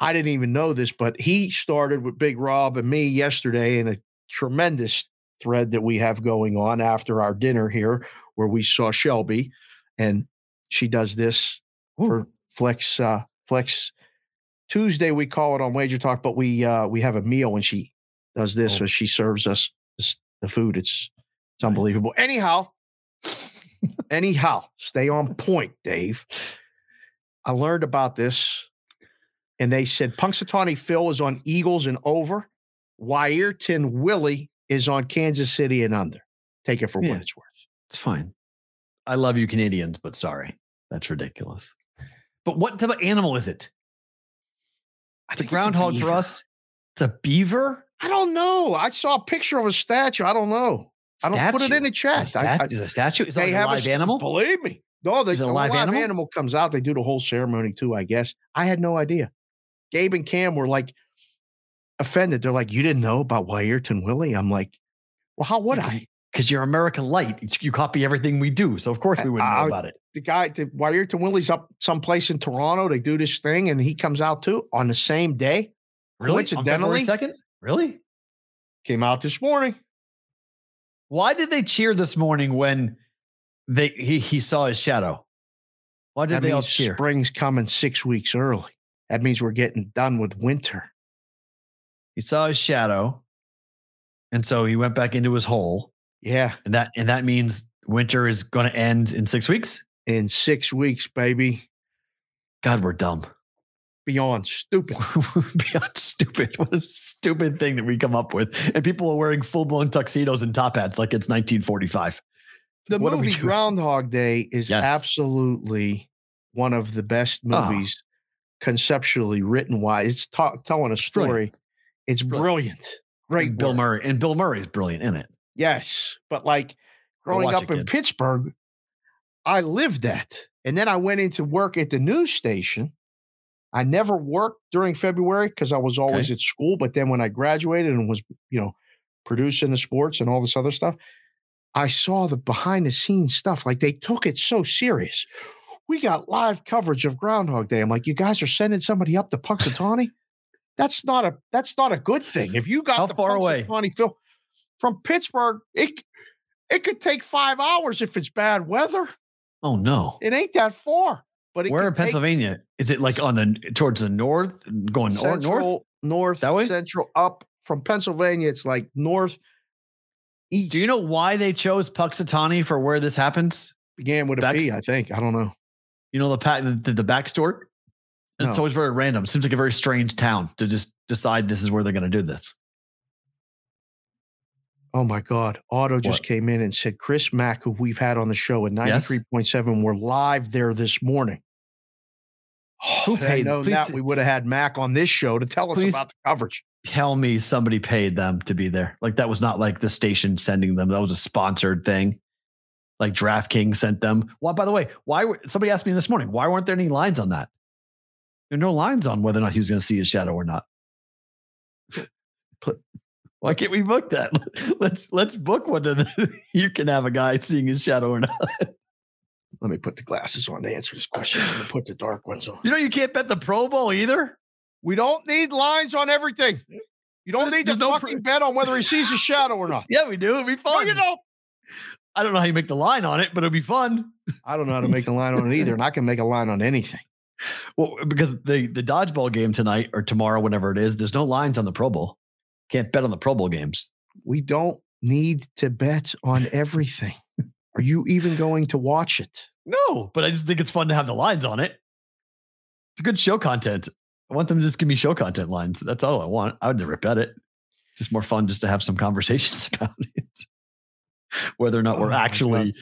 I didn't even know this, but he started with Big Rob and me yesterday in a tremendous thread that we have going on after our dinner here, where we saw Shelby and she does this for Flex uh, Flex Tuesday. We call it on Wager Talk, but we uh, we have a meal and she does this, Oh. so she serves us the food. It's it's unbelievable. Anyhow, anyhow, stay on point, Dave. I learned about this, and they said Punxsutawney Phil is on Eagles and over. Wiarton Willie is on Kansas City and under. Take it for Yeah. what it's worth. It's fine. I love you, Canadians, but sorry. That's ridiculous. But what type of animal is it? I It's a think groundhog for us. It's a beaver. I don't know. I saw a picture of a statue. I don't know. I don't put it in the A chat. stat- I- I- is a statue? Is that like a live s- animal? Believe me. No, they, Is a a live live, animal? animal? comes out. They do the whole ceremony too, I guess. I had no idea. Gabe and Cam were like offended. They're like, You didn't know about Wiarton Willie? I'm like, Well, how would I? Because you're American Light. You copy everything we do. So of course we wouldn't know I- about it. The guy, the Wiarton Willie's up someplace in Toronto. They do this thing and he comes out too on the same day. Really? Coincidentally, second? Really? came out this morning. Why did they cheer this morning when they he he saw his shadow? Why did That they all cheer? spring's coming six weeks early. That means we're getting done with winter. He saw his shadow, and so he went back into his hole, Yeah. and that and that means winter is going to end in six weeks. In six weeks, baby. God, we're dumb. Beyond stupid. Beyond stupid. What a stupid thing that we come up with. And people are wearing full blown tuxedos and top hats like it's 1945. The What movie? Groundhog Day is Yes. absolutely one of the best Ah. movies conceptually written wise. It's ta- telling a story. brilliant. It's Brilliant. Great Bill work. Murray and Bill Murray is brilliant in it. Yes. But like growing up it, in kids. Pittsburgh, I lived that. And then I went into work at the news station. I never worked during February because I was always Okay. at school. But then when I graduated and was, you know, producing the sports and all this other stuff, I saw the behind the scenes stuff. Like they took it so serious. We got live coverage of Groundhog Day. I'm like, you guys are sending somebody up to Punxsutawney? that's not a that's not a good thing. If you got How the far away? Punxsutawney Phil from Pittsburgh, it it could take five hours if it's bad weather. Oh no. It ain't that far. But it Where in Pennsylvania? Is it like on the towards the north, going nor- north? north, That way? central, up from Pennsylvania. It's like north, east. Do you know why they chose Punxsutawney for where this happens? began with a Backs- B? I think. I don't know. You know the pat the, the backstory. It's always very random. Seems like a very strange town to just decide this is where they're going to do this. Oh my God. Otto just What? came in and said Chris Mack, who we've had on the show at 93.7, we're live there this morning. Who Had I paid- known please that, we would have had Mac on this show to tell us Please- about the coverage. Tell me somebody paid them to be there. Like that was not like the station sending them. That was a sponsored thing. Like DraftKings sent them. Why? By the way, why? Were, somebody asked me this morning. Why weren't there any lines on that? There are no lines on whether or not he was going to see his shadow or not. Why can't we book that? Let's let's book whether you can have a guy seeing his shadow or not. Let me put the glasses on to answer this question. Put the dark ones on. You know you can't bet the Pro Bowl either. We don't need lines on everything. You don't need to There's no pr- fucking bet on whether he sees a shadow or not. Yeah, we do. It'd be No, fun. you don't. I don't know how you make the line on it, but it'd be fun. I don't know how to make a line on it either, and I can make a line on anything. Well, because the the dodgeball game tonight or tomorrow, whenever it is, there's no lines on the Pro Bowl. Can't bet on the Pro Bowl games. We don't need to bet on everything. Are you even going to watch it? No, but I just think it's fun to have the lines on it. It's good show content. I want them to just give me show content lines. That's all I want. I would never bet it. Just more fun just to have some conversations about it. Whether or not Oh we're God. actually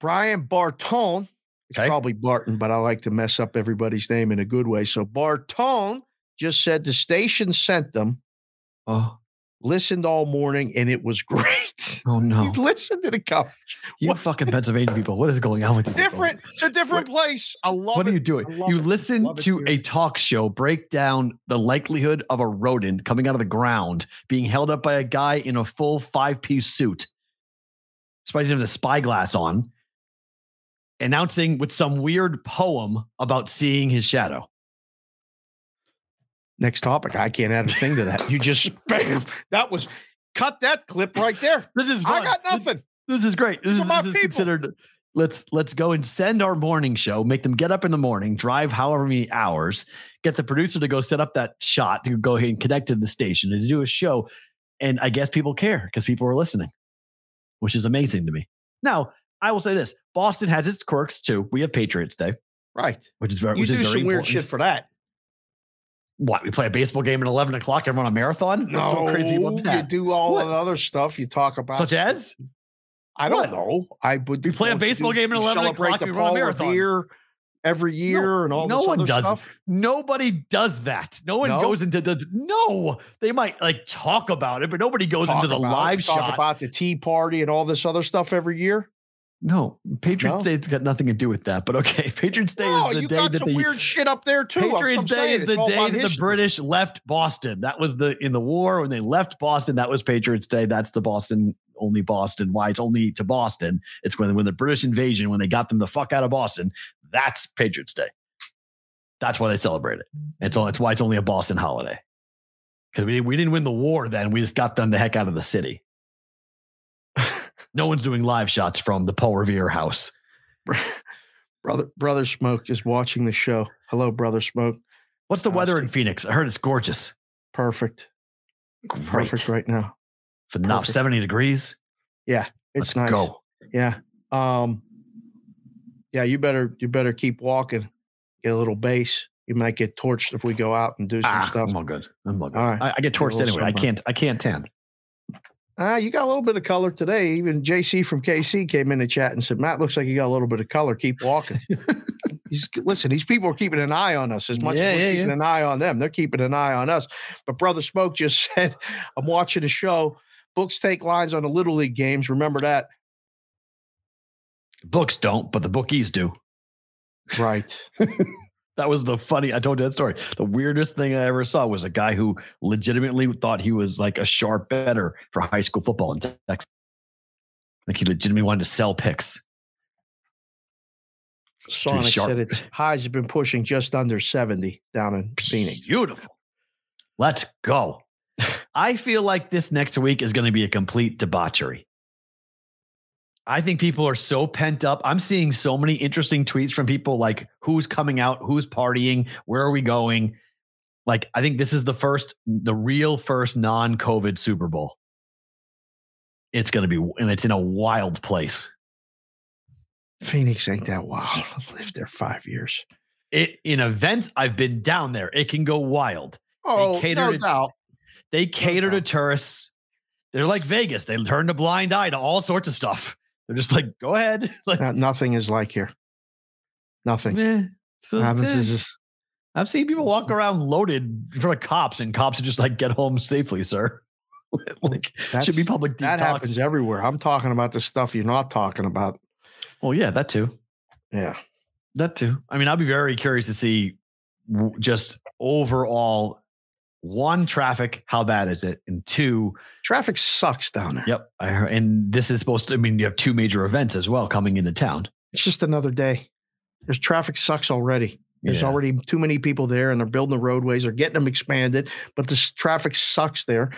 Brian Barton. It's Okay. probably Barton, but I like to mess up everybody's name in a good way. So Barton just said the station sent them, oh listened all morning, and it was great. oh no. He listened to the coverage. You What's fucking Pennsylvania people. What is going on with you? people? different. It's a different place. I love What it. are you doing? You it. listen to a talk show break down the likelihood of a rodent coming out of the ground being held up by a guy in a full five piece suit, despite having the spyglass on, announcing with some weird poem about seeing his shadow. Next topic. I can't add a thing to that. You just bam. That was cut that clip right there. This is I got nothing. This, is great. This These is, my this is considered. Let's let's go and send our morning show. Make them get up in the morning, drive however many hours, get the producer to go set up that shot to go ahead and connect to the station and to do a show. And I guess people care because people are listening, which is amazing to me. Now, I will say this: Boston has its quirks too. We have Patriots Day, Right. which is very You which is do very some weird important. shit for that. What we play a baseball game at eleven o'clock and run a marathon? What's so crazy you do all What? the other stuff you talk about. Such as I don't what? know. I would. We play a baseball do- game at 11 o'clock, we run a marathon. Revere every year and all no one does. stuff? Nobody does that. No one No? goes into the no. They might like talk about it, but nobody goes Talk into the live talk shot. about the Tea Party and all this other stuff every year. No, Patriots No? Day's got nothing to do with that. But okay, Patriots Day Oh, is the you day got that some the weird shit up there too. Patriots Day saying is the day that the. British left Boston. That was the in the war when they left Boston. That was Patriots Day. That's the Boston only Boston. Why it's only to Boston? It's when when the British invasion when they got them the fuck out of Boston. That's Patriots Day. That's why they celebrate it. It's all. It's why it's only a Boston holiday. Because we we didn't win the war then. We just got them the heck out of the city. No one's doing live shots from the Paul Revere house. Brother Brother Smoke is watching the show. Hello, Brother Smoke. What's the weather in Phoenix? I heard it's gorgeous. Perfect. Great. Perfect right now. For now, 70 degrees. Yeah, it's Let's nice. go. Yeah. Um yeah, you better you better keep walking. Get a little base. You might get torched if we go out and do some Ah, stuff. I'm all good. I'm all good. All right. I, I get torched anyway. I can't. I can't tan. Ah, you got a little bit of color today. Even JC from KC came in the chat and said, Matt looks like you got a little bit of color. Keep walking. He's listen, these people are keeping an eye on us as much Yeah, as we're yeah, keeping yeah. an eye on them. They're keeping an eye on us. But Brother Smoke just said, I'm watching a show. Books take lines on the Little League games. Remember that? Books don't, but the bookies do. Right. That was the funny. I told you that story. The weirdest thing I ever saw was a guy who legitimately thought he was like a sharp better for high school football in Texas. Like he legitimately wanted to sell picks. Sonic said its highs have been pushing just under 70 down in Phoenix. Beautiful. Let's go. I feel like this next week is going to be a complete debauchery. I think people are so pent up. I'm seeing so many interesting tweets from people like who's coming out, who's partying, where are we going? Like, I think this is the first, the real first non COVID Super Bowl. It's going to be, and it's in a wild place. Phoenix ain't that wild. I lived there five years. It in events, I've been down there. It can go wild. Oh, cater no to- doubt. They cater to doubt. tourists. They're like Vegas. They turn a blind eye to all sorts of stuff. They're just like, go ahead. like, nothing is like here. Nothing. meh. So Happens eh. is just- I've seen people walk around loaded in front of cops, and cops are just like, get home safely, sir. like, should be public that detox. happens everywhere. I'm talking about the stuff you're not talking about. well, yeah, that too. Yeah. That too. I mean, I'll be very curious to see w- just overall one traffic. How bad is it? And two, Traffic sucks down there. Yep. I heard, and this is supposed to, I mean, you have two major events as well coming into town. It's just another day. There's traffic sucks already. There's Yeah. already too many people there and they're building the roadways, they're getting them expanded, but this traffic sucks there.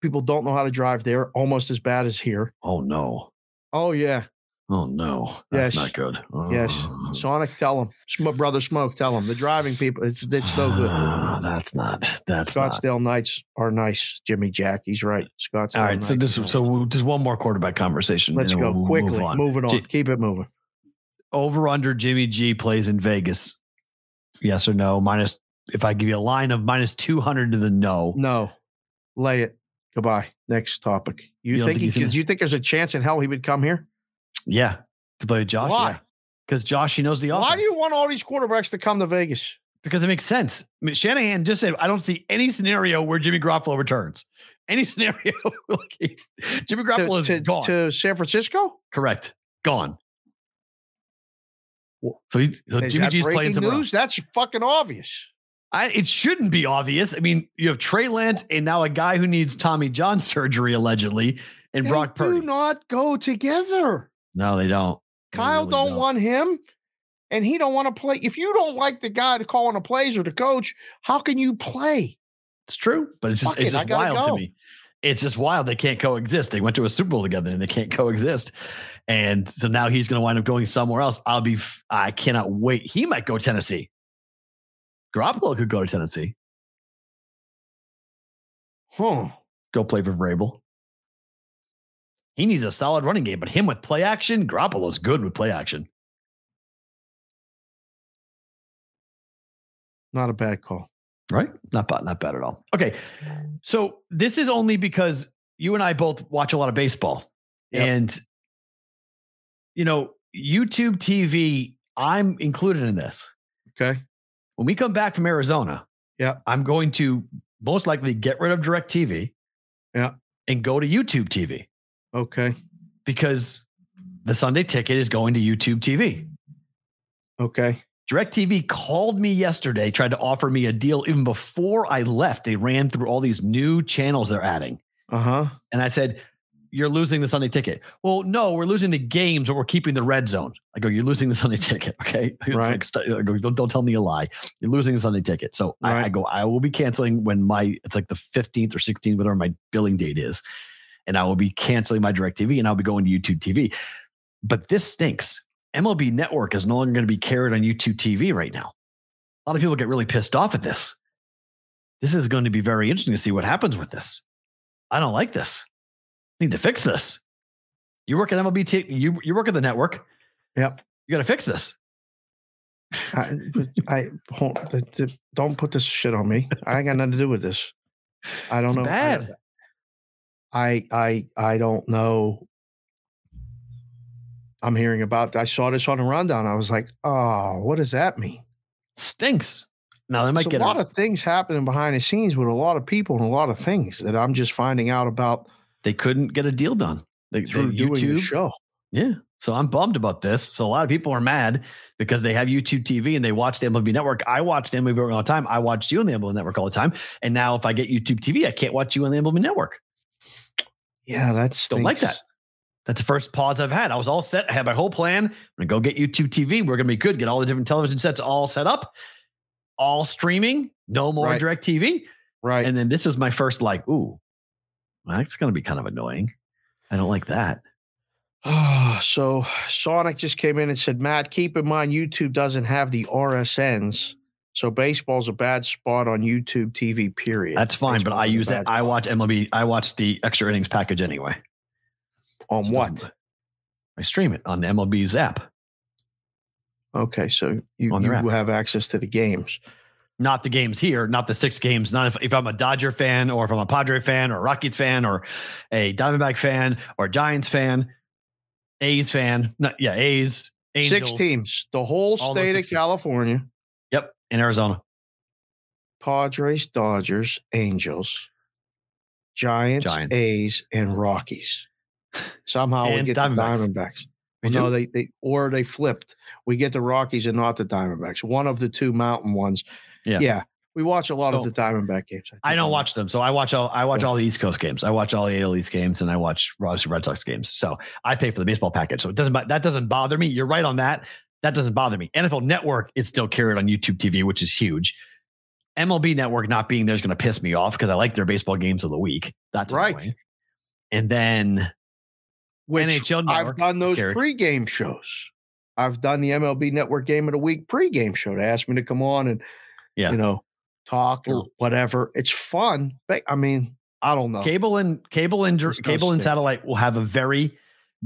People don't know how to drive there, almost as bad as here. Oh, no. Oh, yeah. Oh, no. That's Yes. not good. Yes. Oh. Sonic, tell them. Sm- Brother Smoke, tell them. The driving people, it's, it's so good. Ah, that's not, that's not. Scottsdale nights are nice. Jimmy Jack, he's right. Scottsdale. All right. So Knights this, are so we'll, just one more quarterback conversation. let's go we'll move quickly. on. Move it on. J- Keep it moving. Over under Jimmy G plays in Vegas. Yes or no? Minus, if I give you a line of minus 200 to the no. No, lay it. Goodbye. Next topic. You, You think, think he do you think there's a chance in hell he would come here? Yeah. To play with Josh. Why? Because Josh, he knows the offense. Why do you want all these quarterbacks to come to Vegas? Because it makes sense. I mean, Shanahan just said, I don't see any scenario where Jimmy Garoppolo returns. Any scenario. like, Jimmy To, Garoppolo is to, gone. to San Francisco? Correct. Gone. So, he, so Is Jimmy G's playing some news? That's fucking obvious. I, it shouldn't be obvious. I mean, you have Trey Lance and now a guy who needs Tommy John surgery allegedly, and They Brock do not go together. No, they don't. They Kyle really don't, want him, and he don't want to play. If you don't like the guy to call on the plays or the coach, how can you play? It's true, but it's just it, it's just wild go. to me. It's just wild. They can't coexist. They went to a Super Bowl together and they can't coexist. And so now he's going to wind up going somewhere else. I'll be. f- I cannot wait. He might go Tennessee. Garoppolo could go to Tennessee. Huh. Go play for Vrabel. He needs a solid running game, but him with play action, Garoppolo's good with play action. Not a bad call. right? Not bad, not bad at all. Okay. So this is only because you and I both watch a lot of baseball. Yep. And you know, YouTube TV I'm included in this. Okay. When we come back from Arizona, Yeah. I'm going to most likely get rid of DirecTV. Yeah. And go to YouTube TV Okay. because the Sunday ticket is going to YouTube TV. Okay. DirecTV called me yesterday, tried to offer me a deal even before I left. They ran through all these new channels they're adding. Uh huh. And I said, You're losing the Sunday ticket. Well, no, we're losing the games, but we're keeping the red zone. I go, You're losing the Sunday ticket. Okay. Right. I go, don't, don't tell me a lie. You're losing the Sunday ticket. So I, I go, I will be canceling when my, it's like the 15th or 16th, whatever my billing date is. And I will be canceling my DirecTV and I'll be going to YouTube TV. But this stinks. MLB Network is no longer going to be carried on YouTube TV right now. A lot of people get really pissed off at this. This is going to be very interesting to see what happens with this. I don't like this. Need to fix this. You work at MLB. T- you you work at the network. Yep. You got to fix this. I, I th- don't put this shit on me. I ain't got nothing to do with this. I don't It's know. I bad. I I I don't know. I'm hearing about. I saw this on the rundown. I was like, oh, what does that mean? Stinks. Now they might There's get a lot of things happening behind the scenes with a lot of people and a lot of things that I'm just finding out about They couldn't get a deal done. They, they- through doing the YouTube. show. Yeah. So I'm bummed about this. So a lot of people are mad because they have YouTube TV and they watch the MLB Network. I watch the MLB Network all the time. I watched you on the MLB Network all the time. And now if I get YouTube TV, I can't watch you on the MLB Network. Yeah, that's Don't like that. That's the first pause I've had. I was all set. I had my whole plan. I'm gonna go get YouTube TV. We're gonna be good. Get all the different television sets all set up, all streaming. No more Right. DirecTV. Right. And then this was my first like, ooh, well, that's gonna be kind of annoying. I don't like that. so Sonic just came in and said, Matt, keep in mind YouTube doesn't have the RSNs. So baseball's a bad spot on YouTube TV, period. That's fine, but I use that. bad I watch MLB. I watch the extra innings package anyway. on So what? I stream it on the MLB's app, Okay, so you, you app. have access to the games. not the games here, not the six games. Not if, if I'm a Dodger fan or if I'm a Padre fan or a Rockets fan or a Diamondback fan or Giants fan, A's fan. Not, yeah, A's, Angels. Six teams, the whole state of California. teams. In Arizona. Padres, Dodgers, Angels, Giants, Giants. A's, and Rockies. Somehow we get Diamondbacks. the Diamondbacks. We no, do? they they or they flipped. We get the Rockies and not the Diamondbacks. One of the two mountain ones. Yeah. Yeah. We watch a lot of the Diamondback games. I think don't I'm- watch them, so I watch all I watch Yeah. all the East Coast games. I watch all the AL East games, and I watch obviously Red Sox games. So I pay for the baseball package, so it doesn't that doesn't bother me. You're right on that. That doesn't bother me. NFL Network is still carried on YouTube TV, which is huge. MLB Network not being there is going to piss me off because I like their baseball games of the week. That's Right. And then Which NHL I've done those carried. pregame shows. I've done the MLB Network Game of the Week pregame show. They asked me to come on and Yeah. you know talk or whatever. It's fun. I mean, I don't know. cable and cable and cable and satellite will have a very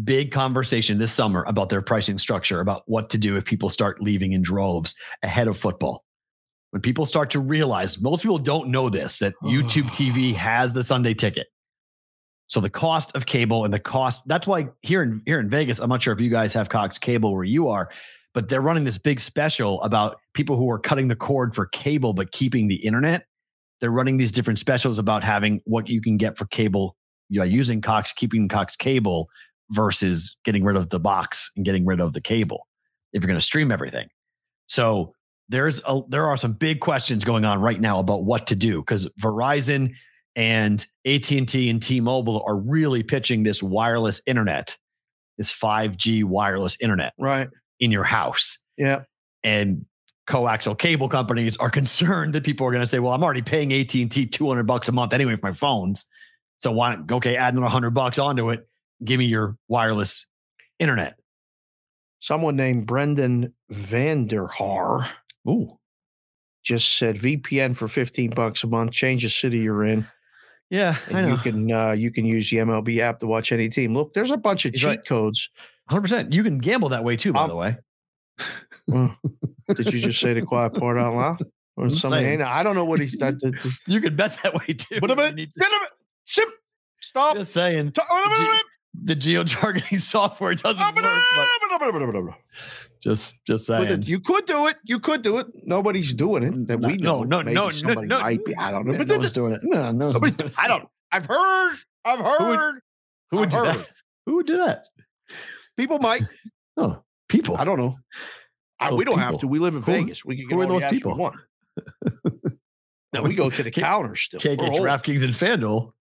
big conversation this summer about their pricing structure about what to do if people start leaving in droves ahead of football. When people start to realize most people don't know this that youtube tv has the sunday ticket. So the cost of cable and the cost that's why here in here in vegas i'm not sure if you guys have cox cable where you are but they're running this big special about people who are cutting the cord for cable but keeping the internet. They're running these different specials about having what you can get for cable you know, using Cox, keeping Cox cable versus getting rid of the box and getting rid of the cable if you're going to stream everything. So there's a, there are some big questions going on right now about what to do because Verizon and AT&T and T-Mobile are really pitching this wireless internet, this 5G wireless internet Right. in your house Yeah. and coaxial cable companies are concerned that people are going to say, "Well, I'm already paying AT and T 200 bucks a month anyway for my phones, so why don't okay add another 100 bucks onto it? Give me your wireless internet." Someone named Brendan Vanderhaar Ooh, just said VPN for 15 bucks a month, change the city you're in. yeah, I And know. you can uh, you can use the MLB app to watch any team. Look, there's a bunch of He's cheat codes. 100. percent You can gamble that way too, by Um, the way. Did you just say the quiet part out loud? Or something? I don't know what he's that- that- You can bet that way too. A minute. to- Wait a minute. Sip. Stop. Just saying, wait a minute, the geo targeting software doesn't work. Just just saying. it- you could do it. You could do it. Nobody's doing it that we know. no, no, no, somebody no, might be. I don't know. But no one's doing it. No, no. nobody- I don't. I've heard. I've heard. Who would I've do heard that? Who would do that? People might. Oh, people. I don't know. I, we don't have to. We live in Who- Vegas. We can get who are all the those apps we want. No, we go to the counter still. Can't We're get old. DraftKings and FanDuel.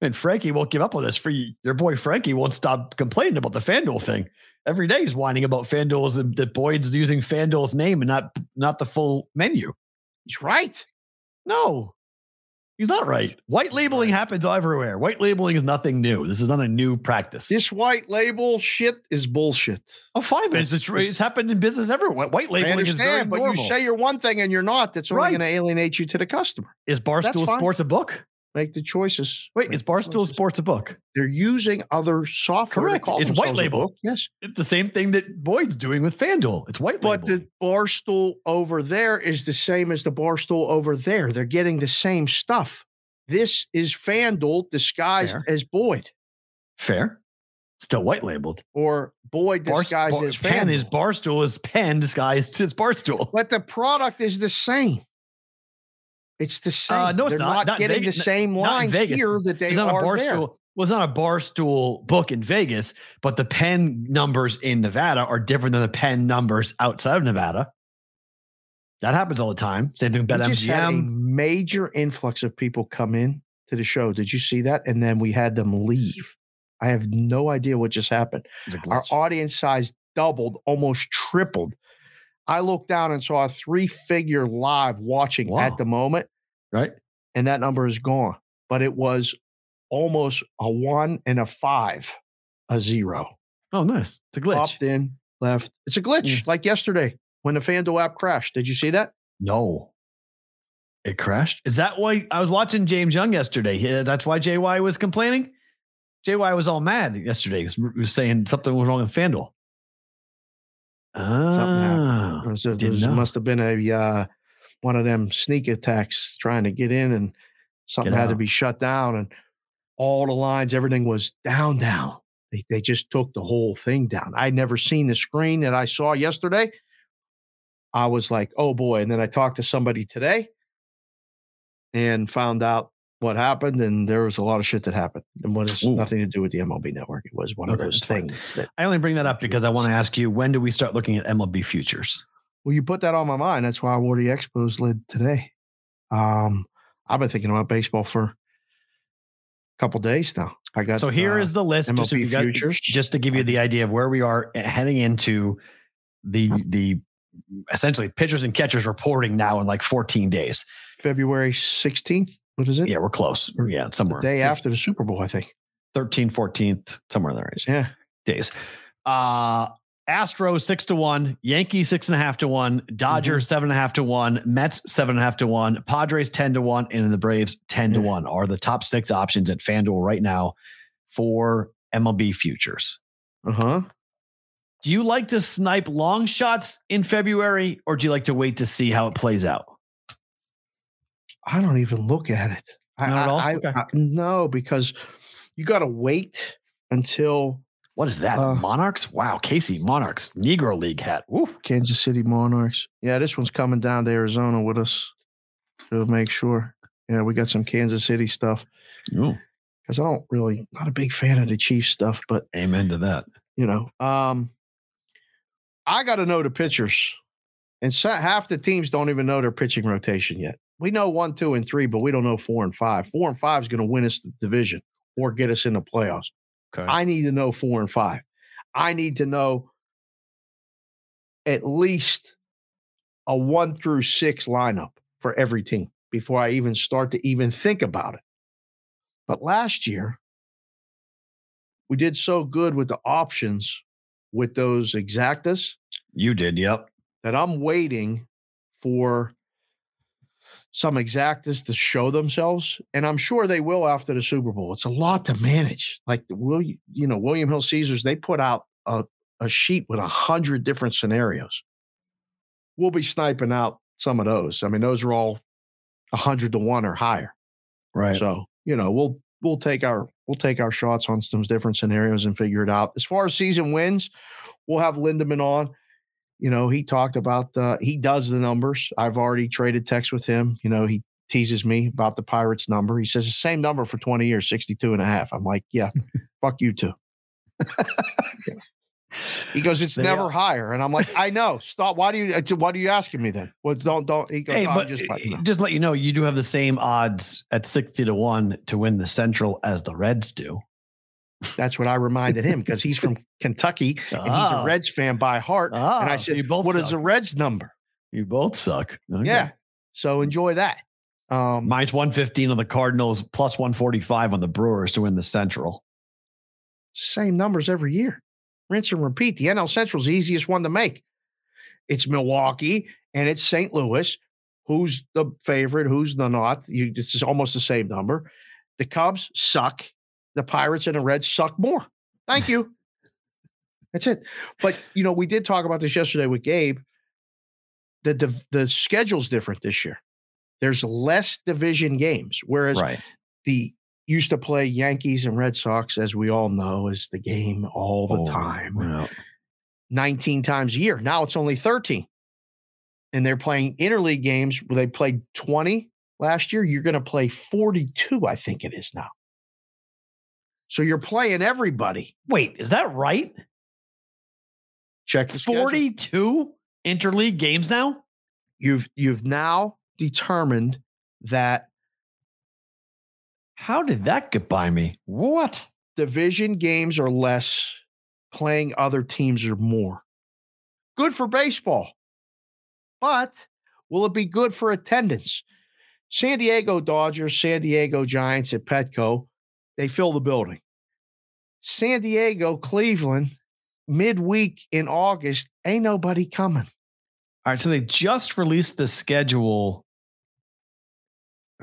And Frankie won't give up on this. For you. your boy Frankie won't stop complaining about the FanDuel thing. Every day he's whining about FanDuel's that Boyd's using FanDuel's name and not not the full menu. He's right. No, he's not right. White labeling happens everywhere. White labeling is nothing new. This is not a new practice. This white label shit is bullshit. oh, fine, but it's, it's, it's happened in business everywhere. White labeling is very but normal. you say you're one thing and you're not. That's only Right. going to alienate you to the customer. is Barstool. Sports a book? Make the choices. Wait, Make is Barstool. Sports a book? They're using other software. Correct. It's white label. Yes. It's the same thing that Boyd's doing with FanDuel. It's white But label. the barstool over there is the same as the barstool over there. They're getting the same stuff. This is FanDuel disguised Fair. as Boyd, Fair. Still white labeled. or Boyd disguised Bar- as Penn is Barstool is Penn disguised as Barstool. but the product is the same. It's the same. Uh, no, it's They're not. not, Not getting Vegas. the same Not lines here that they It's not a are Barstool. there. Well, it's not a Barstool book in Vegas, but the Penn numbers in Nevada are different than the Penn numbers outside of Nevada. That happens all the time. Same thing with We just had a BetMGM. major influx of people come in to the show. Did you see that? And then we had them leave. I have no idea what just happened. Our audience size doubled, almost tripled. I looked down and saw a three figure live watching Wow. at the moment, right? and that number is gone. But it was almost a one and a five, a zero. Oh, nice. It's a glitch. Popped in, left. It's a glitch mm. like yesterday when the FanDuel app crashed. Did you see that? No. It crashed. Is that why I was watching James Young yesterday? Uh, that's why JY was complaining. JY was all mad yesterday. He was saying something was wrong with FanDuel. Happened. Ah, It, was a- it didn't must have been a uh, one of them sneak attacks trying to get in, and something had to be shut down, and all the lines, everything was down, down. They, they just took the whole thing down. I'd never seen the screen that I saw yesterday. I was like, oh boy. And then I talked to somebody today and found out what happened. And there was a lot of shit that happened. And what has nothing to do with the MLB network. It was one of those things that, I only bring that up because I want to ask you when do we start looking at MLB futures? well, you put that on my mind. That's why I wore the Expos lid today. Um, I've been thinking about baseball for a couple days now. I got So here uh, is the list. Just, so MLB got- futures. just to give you the idea of where we are eh, heading into the the essentially pitchers and catchers reporting now in like 14 days. February 16th. What is it? Yeah, we're close. Yeah, somewhere. Day after the Super Bowl, I think. 13, 14th, somewhere in there is Yeah. days. Uh Astros six to one, Yankees six and a half to one, Dodgers Mm-hmm. seven and a half to one, Mets seven and a half to one, Padres 10 to one, and the Braves 10 to Yeah. one are the top six options at FanDuel right now for MLB futures. Uh huh. Do you like to snipe long shots in February or do you like to wait to see how it plays out? I don't even look at it. I, Not at all? I, Okay. I- no, because you got to wait until What is that? Uh, Monarchs? Wow, KC Monarchs, Negro League hat. Woo. Kansas City Monarchs. Yeah, this one's coming down to Arizona with us to make sure. Yeah, we got some Kansas City stuff because I don't really not a big fan of the Chiefs stuff, but amen to that. you know, um, I got to know the pitchers, and so, half the teams don't even know their pitching rotation yet. We know one, two, and three, but we don't know four and five. Four and five is going to win us the division or get us in the playoffs. Okay. I need to know four and five. I need to know at least a one through six lineup for every team before I even start to even think about it. But last year, we did so good with the options with those exactas you did. Yep. that I'm waiting for some exactas to show themselves, and I'm sure they will after the Super Bowl. It's a lot to manage. Like Will, you know, William Hill Caesars, they put out a, a sheet with a hundred different scenarios. We'll be sniping out some of those. I mean, those are all a hundred to one or higher. Right. So you know, we'll we'll take our we'll take our shots on some different scenarios and figure it out. As far as season wins, we'll have Lindemann on, you know, he talked about uh, he does the numbers. I've already traded text with him. You know, he teases me about the Pirates number. He says the same number for 20 years, 62 and a half. I'm like, yeah, fuck you too. he goes, it's They never are- higher. And I'm like, I know. Stop. Why do you, uh, why are you asking me then? Well, don't, don't. He goes, Hey, "Oh, just you just let you know, you do have the same odds at 60 to 1 to win the Central as the Reds do. That's what I reminded him because he's from Kentucky and he's Ah. a Reds fan by heart. Ah, and I so said, you both what is suck. the Reds number? You both suck. Okay. Yeah. So enjoy that. Um, Mine's 115 on the Cardinals, plus 145 on the Brewers to win the Central. same numbers every year. Rinse and repeat. The NL Central's the easiest one to make. It's Milwaukee and it's St. Louis. Who's the favorite? Who's the not? You, it's almost the same number. The Cubs suck. The Pirates and the Reds suck more. Thank you. That's it. But you know, we did talk about this yesterday with Gabe. The the, the schedule's different this year. There's less division games, whereas Right. the used to play Yankees and Red Sox, as we all know, is the game all the Oh, time, yeah. 19 times a year. Now it's only 13. And they're playing interleague games where they played 20 last year. You're going to play 42, I think it is now. So you're playing everybody. Wait, is that right? Check the schedule. 42 interleague games now? You've you've now determined that How did that get by me? What? division games are less, playing other teams are more. Good for baseball. But will it be good for attendance? San Diego Dodgers, San Diego Giants at Petco, they fill the building. San Diego, Cleveland, midweek in August, ain't nobody coming. All right, so they just released the schedule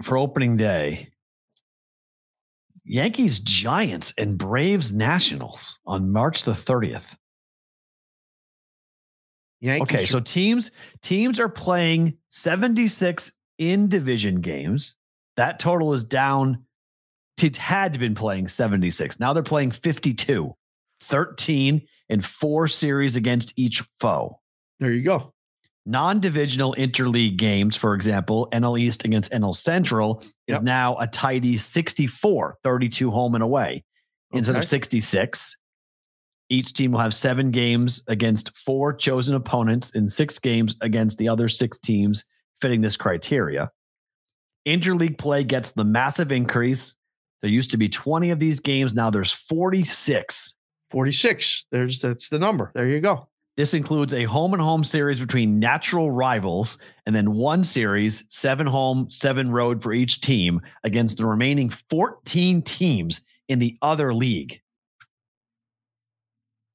for opening day. Yankees, Giants, and Braves Nationals on March the 30th. Yankees Okay, so teams teams are playing 76 in division games. That total is down. It had been playing 76. Now they're playing 52, 13 and four series against each foe. there you go. Non-divisional interleague games, for example, NL East against NL Central is Yep. now a tidy 64, 32 home and away instead of 66. Each team will have seven games against four chosen opponents and six games against the other six teams fitting this criteria. Interleague play gets the massive increase. There used to be 20 of these games. Now there's 46. 46. There's that's the number. There you go. This includes a home and home series between natural rivals and then one series, seven home, seven road for each team against the remaining 14 teams in the other league.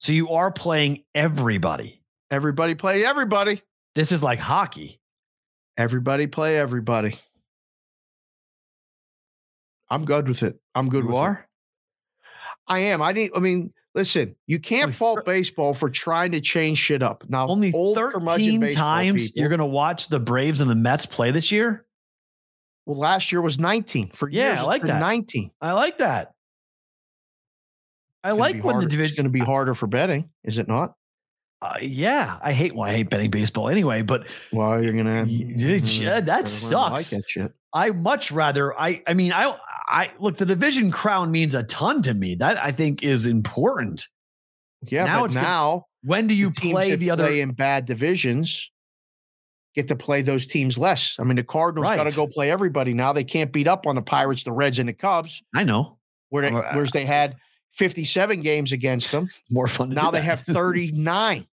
So you are playing everybody. Everybody play everybody. This is like hockey. Everybody play everybody. I'm good with it. I'm good with it. I am. I need. I mean, listen. You can't Only fault thir- baseball for trying to change shit up. Now, Only 13 times people- you're going to watch the Braves and the Mets play this year? Well, last year was 19. For Yeah, years, I like that. 19. I like that. I like when the harder- division It's going to be harder for betting, is it not? Uh, yeah, I hate. Well, I hate betting baseball anyway. But Well, you're going to. Y- Jed, that sucks. Like that shit. I much rather. I. I mean, I. I look. The division crown means a ton to me. That I think is important. Yeah, Now but it's gonna- now When do you the play the other? play in bad divisions get to play those teams less. I mean, the Cardinals got to go play everybody now. They can't beat up on the Pirates, the Reds, and the Cubs, I know. where they, I- whereas they had 57 games against them. More fun. Now they have 39.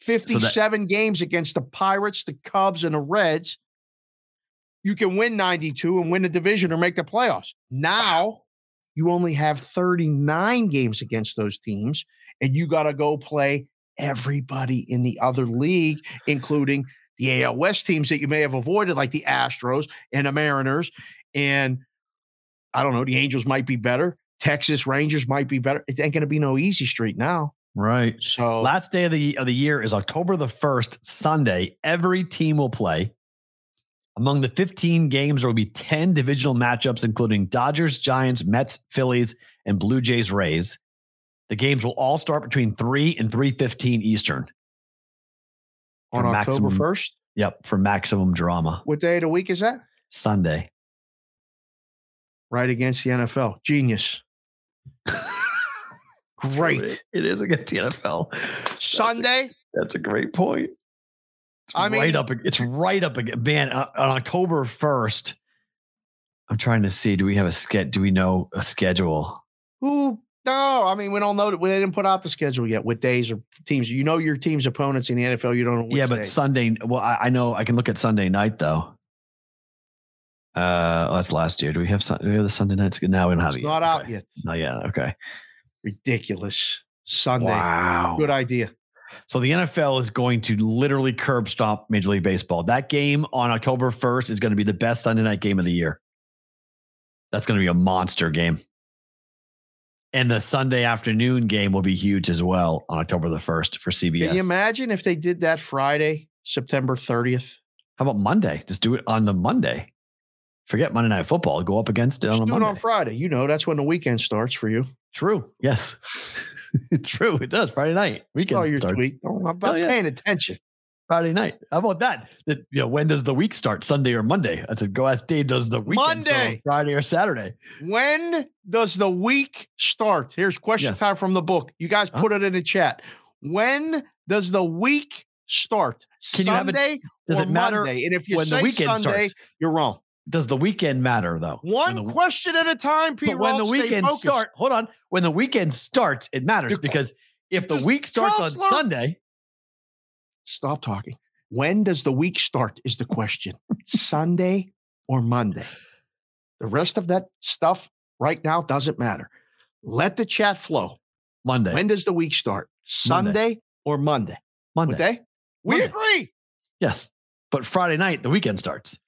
57 games against the Pirates, the Cubs, and the Reds. You can win 92 and win the division or make the playoffs. Now you only have 39 games against those teams, and you got to go play everybody in the other league, including the AL West teams that you may have avoided, like the Astros and the Mariners. And I don't know, the Angels might be better. Texas Rangers might be better. It ain't going to be no easy street now. right. So Last day of the of the year is October the first, Sunday. Every team will play. Among the 15 games, there will be 10 divisional matchups, including Dodgers, Giants, Mets, Phillies, and Blue Jays, Rays. The games will all start between 3 and 3:15 Eastern. on October maximum- 1st. Yep, for maximum drama. What day of the week is that? Sunday. Right against the NFL. Genius. Great. It is against the NFL. Sunday. That's a great point. It's I right mean- up. It's right up again. Man, uh, on October first. I'm trying to see. Do we have a ske- Do we know a schedule? Who? No, I mean we don't know that they didn't put out the schedule yet. What days or teams? You know your team's opponents in the NFL. You don't know. Which yeah, but day. Sunday. Well, I, I know. I can look at Sunday night though. Uh, oh, that's last year. Do we have, Sun- do we have the Sunday nights? Now we don't have it's it. not yet. out Okay. yet. Not yet. Okay. Ridiculous. Sunday. Wow. Good idea. So the NFL is going to literally curb stop Major League Baseball. That game on October 1st is going to be the best Sunday night game of the year. That's going to be a monster game. And the Sunday afternoon game will be huge as well on October the 1st for CBS. Can you imagine if they did that Friday, September 30th? How about Monday? Just do it on the Monday. Forget Monday Night Football. Go up against it Just on a it Monday. on Friday. You know, that's when the weekend starts for you. True. Yes. True. It does. Friday night. Weekend Weekend your starts. tweet. Oh, I'm about yeah. paying attention. Friday night. How about that? That you know, when does the week start? Sunday or Monday? I said, go ask Dave. Does the weekend on Monday. Friday or Saturday? When does the week start? Here's question Yes. time from the book. You guys Huh? put it in the chat. When does the week start? Can you have Sunday Does or it matter Monday? And if you when say the weekend Sunday, starts? you're wrong. Does the weekend matter though? One the, question at a time, Pete. but when the weekend focused. start, hold on. When the weekend starts, it matters because if the week starts on Counselor. Sunday, Stop talking. When does the week start? Is the question. Sunday or Monday? The rest of that stuff right now doesn't matter. Let the chat flow. Monday, When does the week start? Monday. Sunday or Monday? Monday. What day? We Monday. agree. Yes, but Friday night the weekend starts.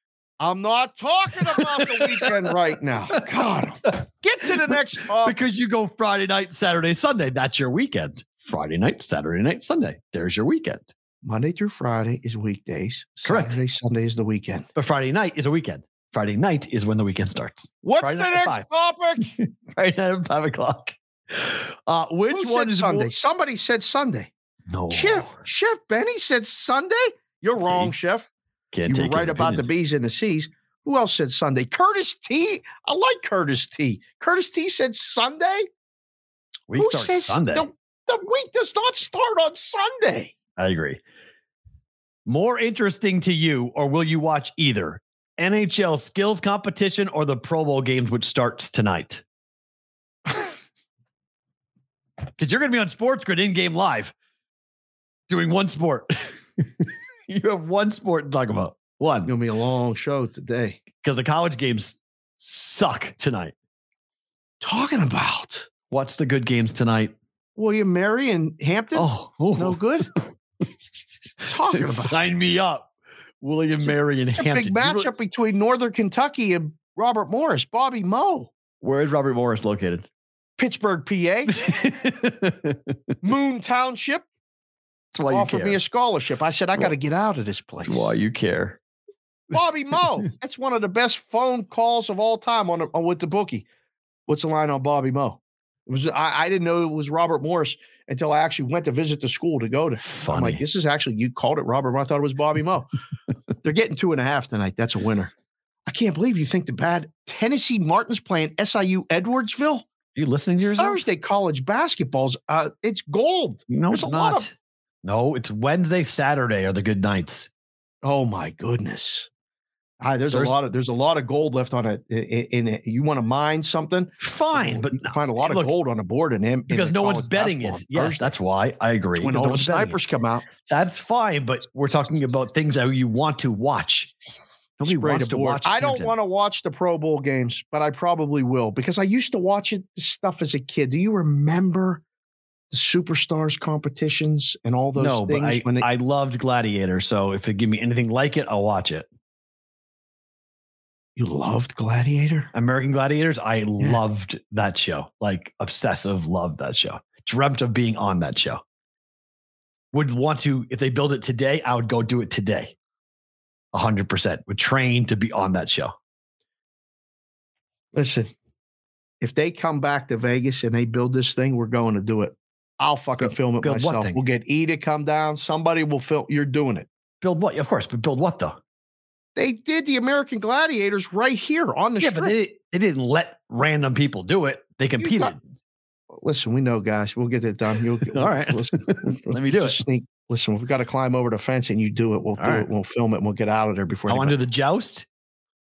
I'm not talking about the weekend right now. God, get to the next topic. because you go Friday night, Saturday, Sunday. That's your weekend. Friday night, Saturday night, Sunday. There's your weekend. Monday through Friday is weekdays. Correct. Saturday, Sunday is the weekend. But Friday night is a weekend. Friday night is when the weekend starts. What's Friday the next topic? Friday night at five o'clock. Uh, which Who one is Sunday? more- Somebody said Sunday. No, Chef, Chef Benny said Sunday. You're See? wrong, Chef. Can't you were right about the bees and the C's. Who else said Sunday? Curtis T. I like Curtis T. Curtis T said Sunday. Week Who says Sunday. The, the week does not start on Sunday? I agree. More interesting to you, or will you watch either NHL skills competition or the Pro Bowl games, which starts tonight? Because you're going to be on SportsGrid in game live doing one sport. you have one sport to talk about. One. It's gonna be a long show today. Because the college games suck tonight. Talking about What's the good games tonight? William Mary and Hampton. Oh, oh. no good. Talking about sign me up. William It's Mary and Hampton. big matchup between Northern Kentucky and Robert Morris, Bobby Moe, Where is Robert Morris located? Pittsburgh, PA, Moon Township. Why you offered care. me a scholarship. I said I got to get out of this place. That's why you care. Bobby Moe. That's one of the best phone calls of all time on, on with the bookie. What's the line on Bobby Moe? It was I, I didn't know it was Robert Morris until I actually went to visit the school to go to. I'm Funny. like, this is actually you called it Robert. I thought it was Bobby Moe. They're getting two and a half tonight. That's a winner. I can't believe you think the bad Tennessee Martin's playing SIU Edwardsville Are you listening to yourself? Thursday college basketball's uh it's gold. No, There's it's not. of- no, it's Wednesday, Saturday are the good nights. Oh my goodness. Ah, there's There's- a lot of there's a lot of gold left on it. In, in it. You want to mine something? Fine, but find a lot of look, gold on a board in him because no one's betting it. Yes, that's why I agree. when all no the one's betting it. snipers come out. That's fine, but we're talking about things that you want to watch. Nobody spray wants to watch. I don't want to watch the Pro Bowl games, but I probably will because I used to watch it stuff as a kid. Do you remember the superstars competitions and all those No, but I, they, I loved Gladiator. So if it give me anything like it, I'll watch it. you loved Gladiator? American Gladiators, I loved that show. Like obsessive, loved that show. Dreamt of being on that show. Would want to, if they build it today, I would go do it today. A hundred percent. Would train to be on that show. Listen, if they come back to Vegas and they build this thing, we're going to do it. I'll fucking Build- film it build what myself. We'll get E to come down. Somebody will film. You're doing it. Build what? Of course, but build what though? They did the American Gladiators right here on the Yeah, strip. but they, they didn't let random people do it. They competed. got- listen, we know, guys. We'll get it done. You'll, All right. Listen, Let me do just it. Sneak. Listen, we've got to climb over the fence, and you do it. We'll do All right. it. We'll film it. and We'll get out of there before. I want to do the joust.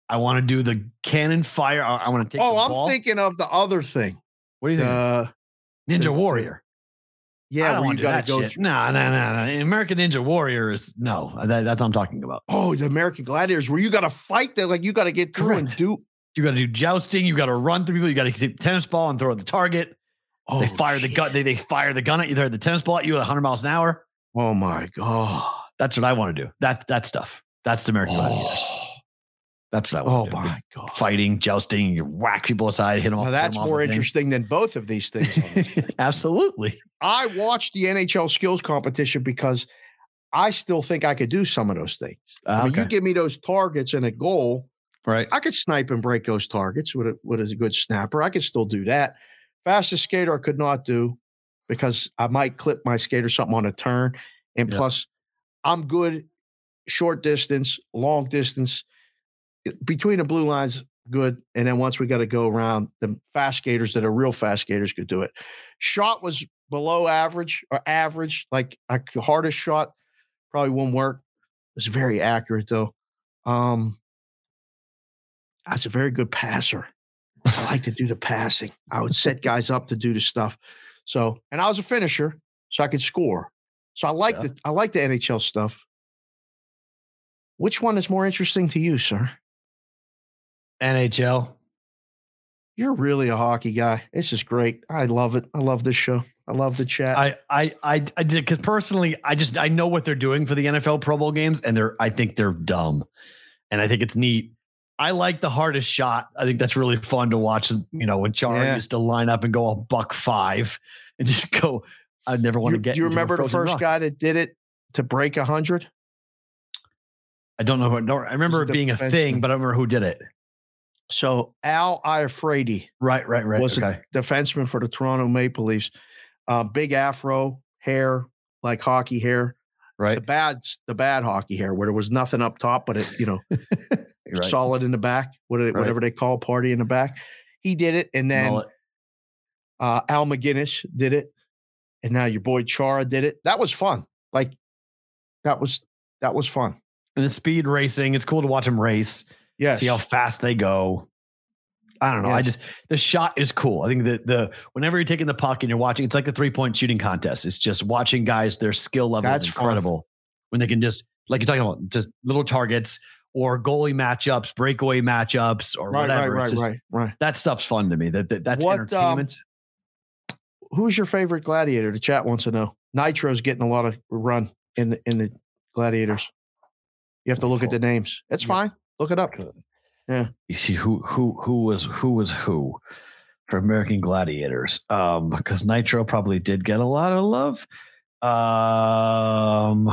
I want to do the cannon fire. I, I want to take. Oh, I'm ball. thinking of the other thing. What do you think? Uh, Ninja Warrior. Yeah, where you got to go. shit. through- No, no, no, no. American Ninja Warrior is no. Uh, that, that's what I'm talking about. Oh, the American Gladiators, where you got to fight. That like you got to get through and do. You got to do jousting. You got to run through people. You got to take the tennis ball and throw at the target. Oh, they fire the gun. They, they fire the gun at you. They Throw the tennis ball at you at 100 miles an hour. Oh my god. That's what I want to do. That that stuff. That's the American Gladiators. Oh. That's what I oh want to do. my god. Fighting, jousting, you whack people aside, hit them. Now put 'em that's off more the thing. interesting than both of these things. Absolutely. I watched the NHL skills competition because I still think I could do some of those things. I mean, you give me those targets and a goal, Right. I could snipe and break those targets with a, with a good snapper. I could still do that. Fastest skater I could not do because I might clip my skate or something on a turn. And Yeah. plus, I'm good short distance, long distance, between the blue lines, good. And then once we got to go around, the fast skaters that are real fast skaters could do it. Shot was below average or average, like the hardest shot probably won't work. It was very accurate though. Um, I was a very good passer. I like to do the passing. I would set guys up to do the stuff. So, and I was a finisher, so I could score. So I like Yeah. the I like the NHL stuff. Which one is more interesting to you, sir? NHL. You're really a hockey guy. This is great. I love it. I love this show. I love the chat. I I I, I did because personally, I just I know what they're doing for the NFL Pro Bowl games, and they're I think they're dumb, and I think it's neat. I like the hardest shot. I think that's really fun to watch. You know, when Chara Yeah. used to line up and go a buck five and just go. I never want you, to get. do you remember the first rock. guy that did it to break a hundred? I don't know. Who, I don't, I remember it being a thing, but I don't remember who did it. So Al Iafrate, Right, right, right. Was it- okay. defenseman for the Toronto Maple Leafs, uh, big afro, hair like hockey hair, Right. the bad the bad hockey hair where there was nothing up top, but it you know right. solid in the back, what it- Right. whatever they call party in the back. He did it, and then Mullet. uh, Al MacInnis did it, and now your boy Chara did it. That was fun. Like that was that was fun. and the speed racing. It's cool to watch him race. Yes. see how fast they go. I don't know. I just the shot is cool. I think that the whenever you're taking the puck and you're watching, it's like a three point shooting contest. It's just watching guys. Their skill level That's is fun. incredible when they can just like you're talking about just little targets or goalie matchups, breakaway matchups, or right, whatever. right, right, just- right, right. That stuff's fun to me. That, that that's What, um, entertainment. Who's your favorite gladiator? The chat wants to know. Nitro's getting a lot of run in the, in the gladiators. You have to look at the names. That's Yeah. fine. Look it up. Yeah. You see who who who was who was who for American Gladiators. Um, because Nitro probably did get a lot of love. Um,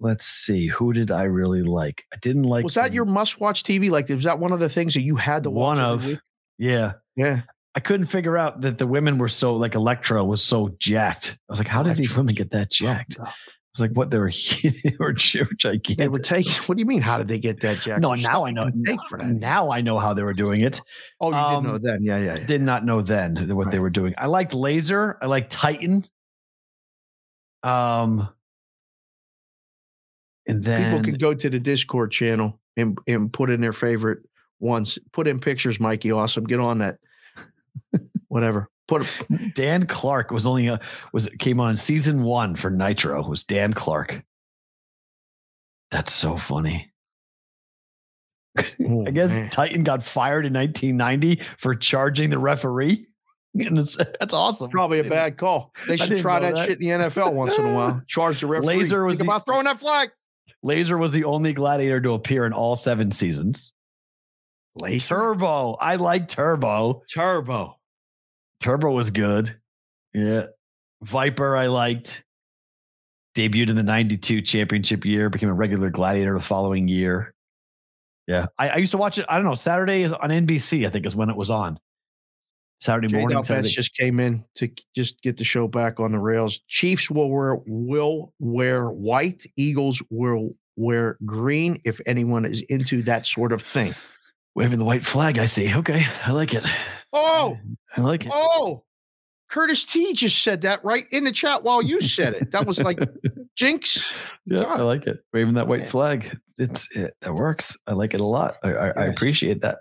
let's see, who did I really like? I didn't like. Was that your must-watch TV? Like, was that one of the things that you had to watch? one of? week? Yeah, Yeah. I couldn't figure out that the women were so like Electra was so jacked. I was like, how did these women get that jacked? Was like, what they were they were gigantic. They were taking. What do you mean? How did they get that jack? No, now I know. can for that. Now I know how they were doing it. Oh, you Um, didn't know then? Yeah, yeah, yeah. Did not know then what they were doing. I liked Laser. I liked Titan. Um, and then People can go to the Discord channel and and put in their favorite ones. Put in pictures, Mikey. Awesome. Get on that. Whatever. Put Dan Clark was only a was came on season one for Nitro. Was Dan Clark? That's so funny. oh, I guess man. Titan got fired in 1990 for charging the referee. That's awesome. probably a bad call. They should try that, that. shit in the NFL once in a while. Charge the referee. Laser was Think the- about throwing that flag. Laser was the only gladiator to appear in all seven seasons. Laser. Turbo. I like Turbo. Turbo. Turbo was good. Yeah. Viper, I liked. Debuted in the 92 championship year, became a regular gladiator the following year. Yeah. I, I used to watch it. I don't know. Saturday is on NBC, I think is when it was on. Saturday Jay morning. Saturday. just came in to just get the show back on the rails. Chiefs will wear will wear white. Eagles will wear green if anyone is into that sort of thing. Waving the white flag, I see. Okay, I like it. Oh, I like it. oh. Curtis T just said that right in the chat while you said it. That was like jinx. Yeah, I like it. Waving that white flag. It's it, it works. I like it a lot. I, I, I appreciate that.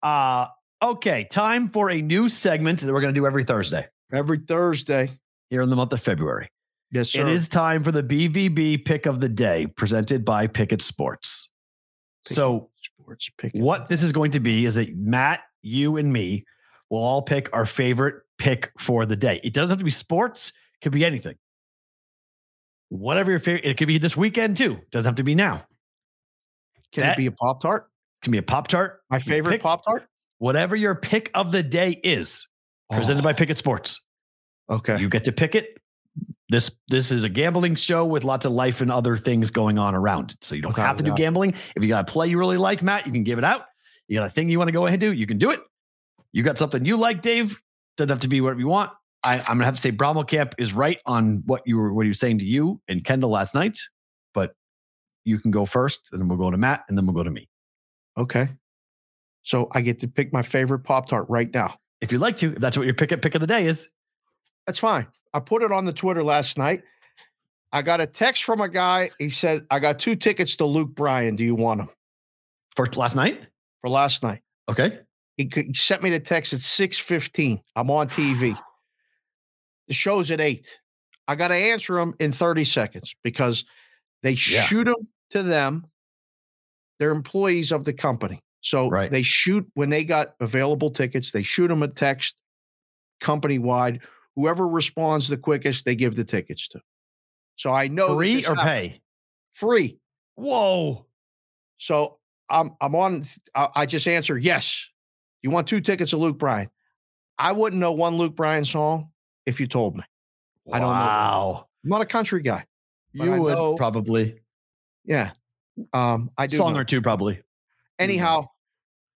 Uh okay. Time for a new segment that we're gonna do every Thursday Every Thursday. here in the month of February. Yes, sir. It is time for the BVB pick of the day presented by Pikkit Sports. Pick so sports pick. what this is going to be is that Matt, you and me will all pick our favorite pick for the day. It doesn't have to be sports, it could be anything. Whatever your favorite, it could be this weekend too. It Doesn't have to be now. Can that- it be a Pop Tart? It can be a Pop Tart. My favorite Pop Tart? Whatever your pick of the day is, presented by oh. Pikkit Sports. Okay. You get to pick it. This this is a gambling show with lots of life and other things going on around it. So you don't Without have to a do gambling. If you got a play you really like, Matt, you can give it out. You got a thing you want to go ahead and do, you can do it. You got something you like, Dave. Doesn't have to be whatever you want. I, I'm gonna have to say Bromwell Camp is right on what you were what he was saying to you and Kendall last night, but you can go first, and then we'll go to Matt, and then we'll go to me. Okay. So I get to pick my favorite Pop Tart right now. If you'd like to, if that's what your pick pick of the day is. That's fine. I put it on the Twitter last night. I got a text from a guy. He said, I got two tickets to Luke Bryan. Do you want them For last night? For last night? Okay. He, he sent me the text at 6:15. I'm on TV. The show's at 8. I got to answer him in 30 seconds because they Yeah. shoot them to them. They're employees of the company. So Right. they shoot when they got available tickets, they shoot them a text company wide. Whoever responds the quickest, they give the tickets to. So I know Free or happened. pay? Free. Whoa. So I'm I'm on. I, just answer yes. You want two tickets to Luke Bryan? I wouldn't know one Luke Bryan song if you told me. I don't know. Wow. I'm not a country guy. You I would know- probably Yeah, um, I do. song know. or two, probably. Anyhow,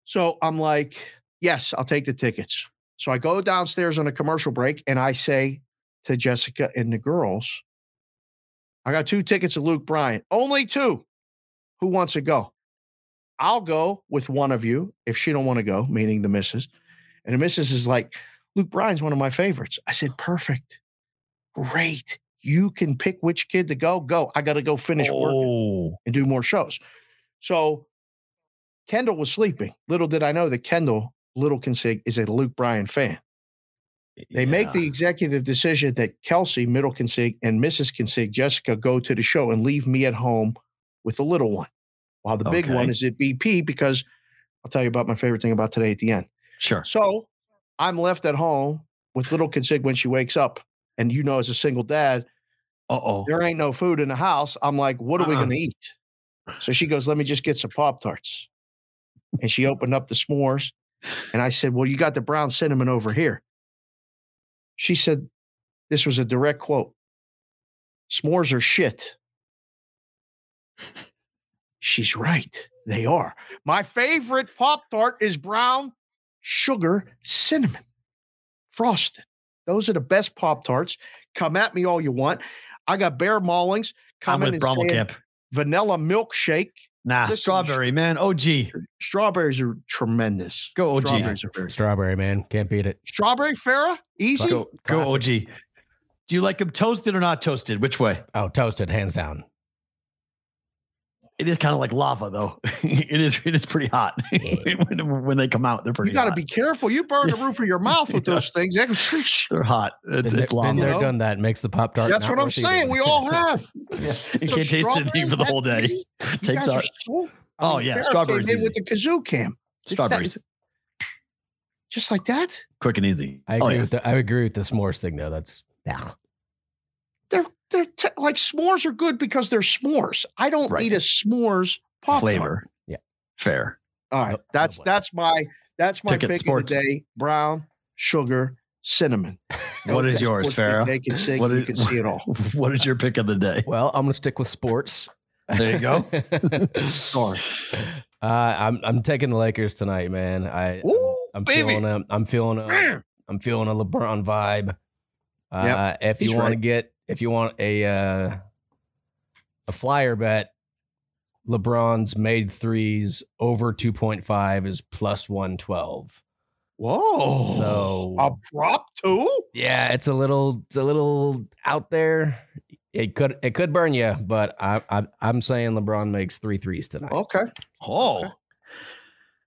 so I'm like, yes, I'll take the tickets. So I go downstairs on a commercial break and I say to Jessica and the girls, I got two tickets to Luke Bryan. Only two. Who wants to go? I'll go with one of you if she don't want to go, meaning the missus. And the missus is like, Luke Bryan's one of my favorites. I said, perfect. Great. You can pick which kid to go. Go. I got to go finish Oh, and do more shows. So Kendall was sleeping. Little did I know that Kendall Little Consig is a Luke Bryan fan. They make the executive decision that Kelsey, Middle Consig, and Mrs. Consig, Jessica, go to the show and leave me at home with the little one, while the big one is at BP because I'll tell you about my favorite thing about today at the end. sure. So I'm left at home with Little Consig when she wakes up. And you know, as a single dad, Uh oh. there ain't no food in the house. I'm like, what are we Uh-uh. going to eat? So she goes, let me just get some Pop Tarts. And she opened up the s'mores. And I said, well, you got the brown cinnamon over here. She said, this was a direct quote S'mores are shit. She's right. They are. My favorite Pop Tart is brown sugar cinnamon frosted. Those are the best Pop Tarts. Come at me all you want. I got Bear Maulings I'm coming with and Bromwell Camp. vanilla milkshake. Nah, Listen, strawberry, man. OG. Strawberries are tremendous. Go OG. Strawberries are very Strawberry, man. Can't beat it. Strawberry Farah? Easy. Go, go OG. Do you like them toasted or not toasted? Which way? Oh, toasted, hands down. It is kind of like lava, though. it is. It is pretty hot when, when they come out. They're pretty. You got to be careful. You burn the roof of your mouth with those things. They can- They're hot. It's, Been, it's there, lava. been there, done that. Makes the pop tart. That's what I'm saying. We all have. You So can't taste anything for the whole day. that's easy. You Takes guys out so- Oh, mean, yeah, Farrah strawberries came with the kazoo cam. It's that- strawberries. just like that. Quick and easy. I oh agree yeah. with the I agree with the s'mores thing though. That's yeah. They're they're t- like s'mores are good because they're s'mores. I don't Right. eat a s'mores pop Flavor. Yeah. Fair. All right, No- that's no that's my that's my Ticket pick sports. of the day: brown sugar cinnamon. What is Okay, yours, sports Farrah? They can sing. What you can see it all. what is your pick of the day? Well, I'm gonna stick with sports. There you go. Sorry. Uh, I'm I'm taking the Lakers tonight, man. I Ooh, I'm baby. feeling a I'm feeling a I'm feeling a LeBron vibe. Uh, Yep, if you he's want to get if you want a uh, a flyer bet, LeBron's made threes over 2.5 is plus 112. Whoa. So a prop too? yeah, it's a little it's a little out there. It could it could burn you, but I, I I'm saying LeBron makes three threes tonight. Okay. Oh.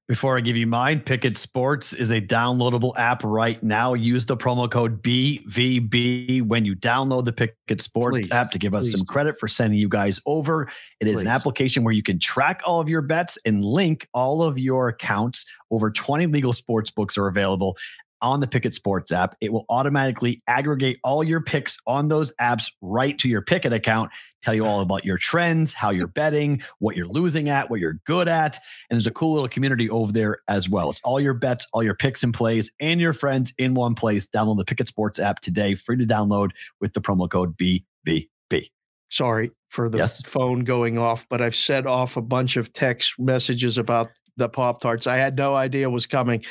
Before I give you mine, Pikkit Sports is a downloadable app right now. Use the promo code BVB when you download the Pikkit Sports Please, app to give us please some credit for sending you guys over. It is an application where you can track all of your bets and link all of your accounts. Over 20 legal sports books are available on the Pikkit Sports app. It will automatically aggregate all your picks on those apps right to your Pikkit account, tell you all about your trends, how you're betting, what you're losing at, what you're good at. And there's a cool little community over there as well. It's all your bets, all your picks and plays, and your friends in one place. Download the Pikkit Sports app today, free to download with the promo code BVB. Sorry for the Yes. phone going off, but I've set off a bunch of text messages about the Pop Tarts. I had no idea was coming,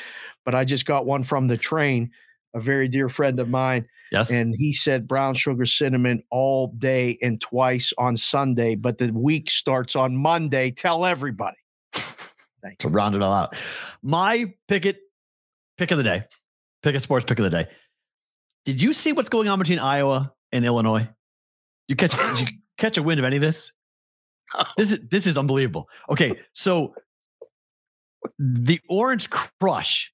but I just got one from the train, a very dear friend of mine. Yes. And he said brown sugar cinnamon all day and twice on Sunday, but the week starts on Monday. Tell everybody. Thank to you. round it all out. My Pikkit pick of the day, Pikkit Sports pick of the day. Did you see what's going on between Iowa and Illinois? You catch did you catch a wind of any of this? This is this is unbelievable. Okay, so the Orange Crush,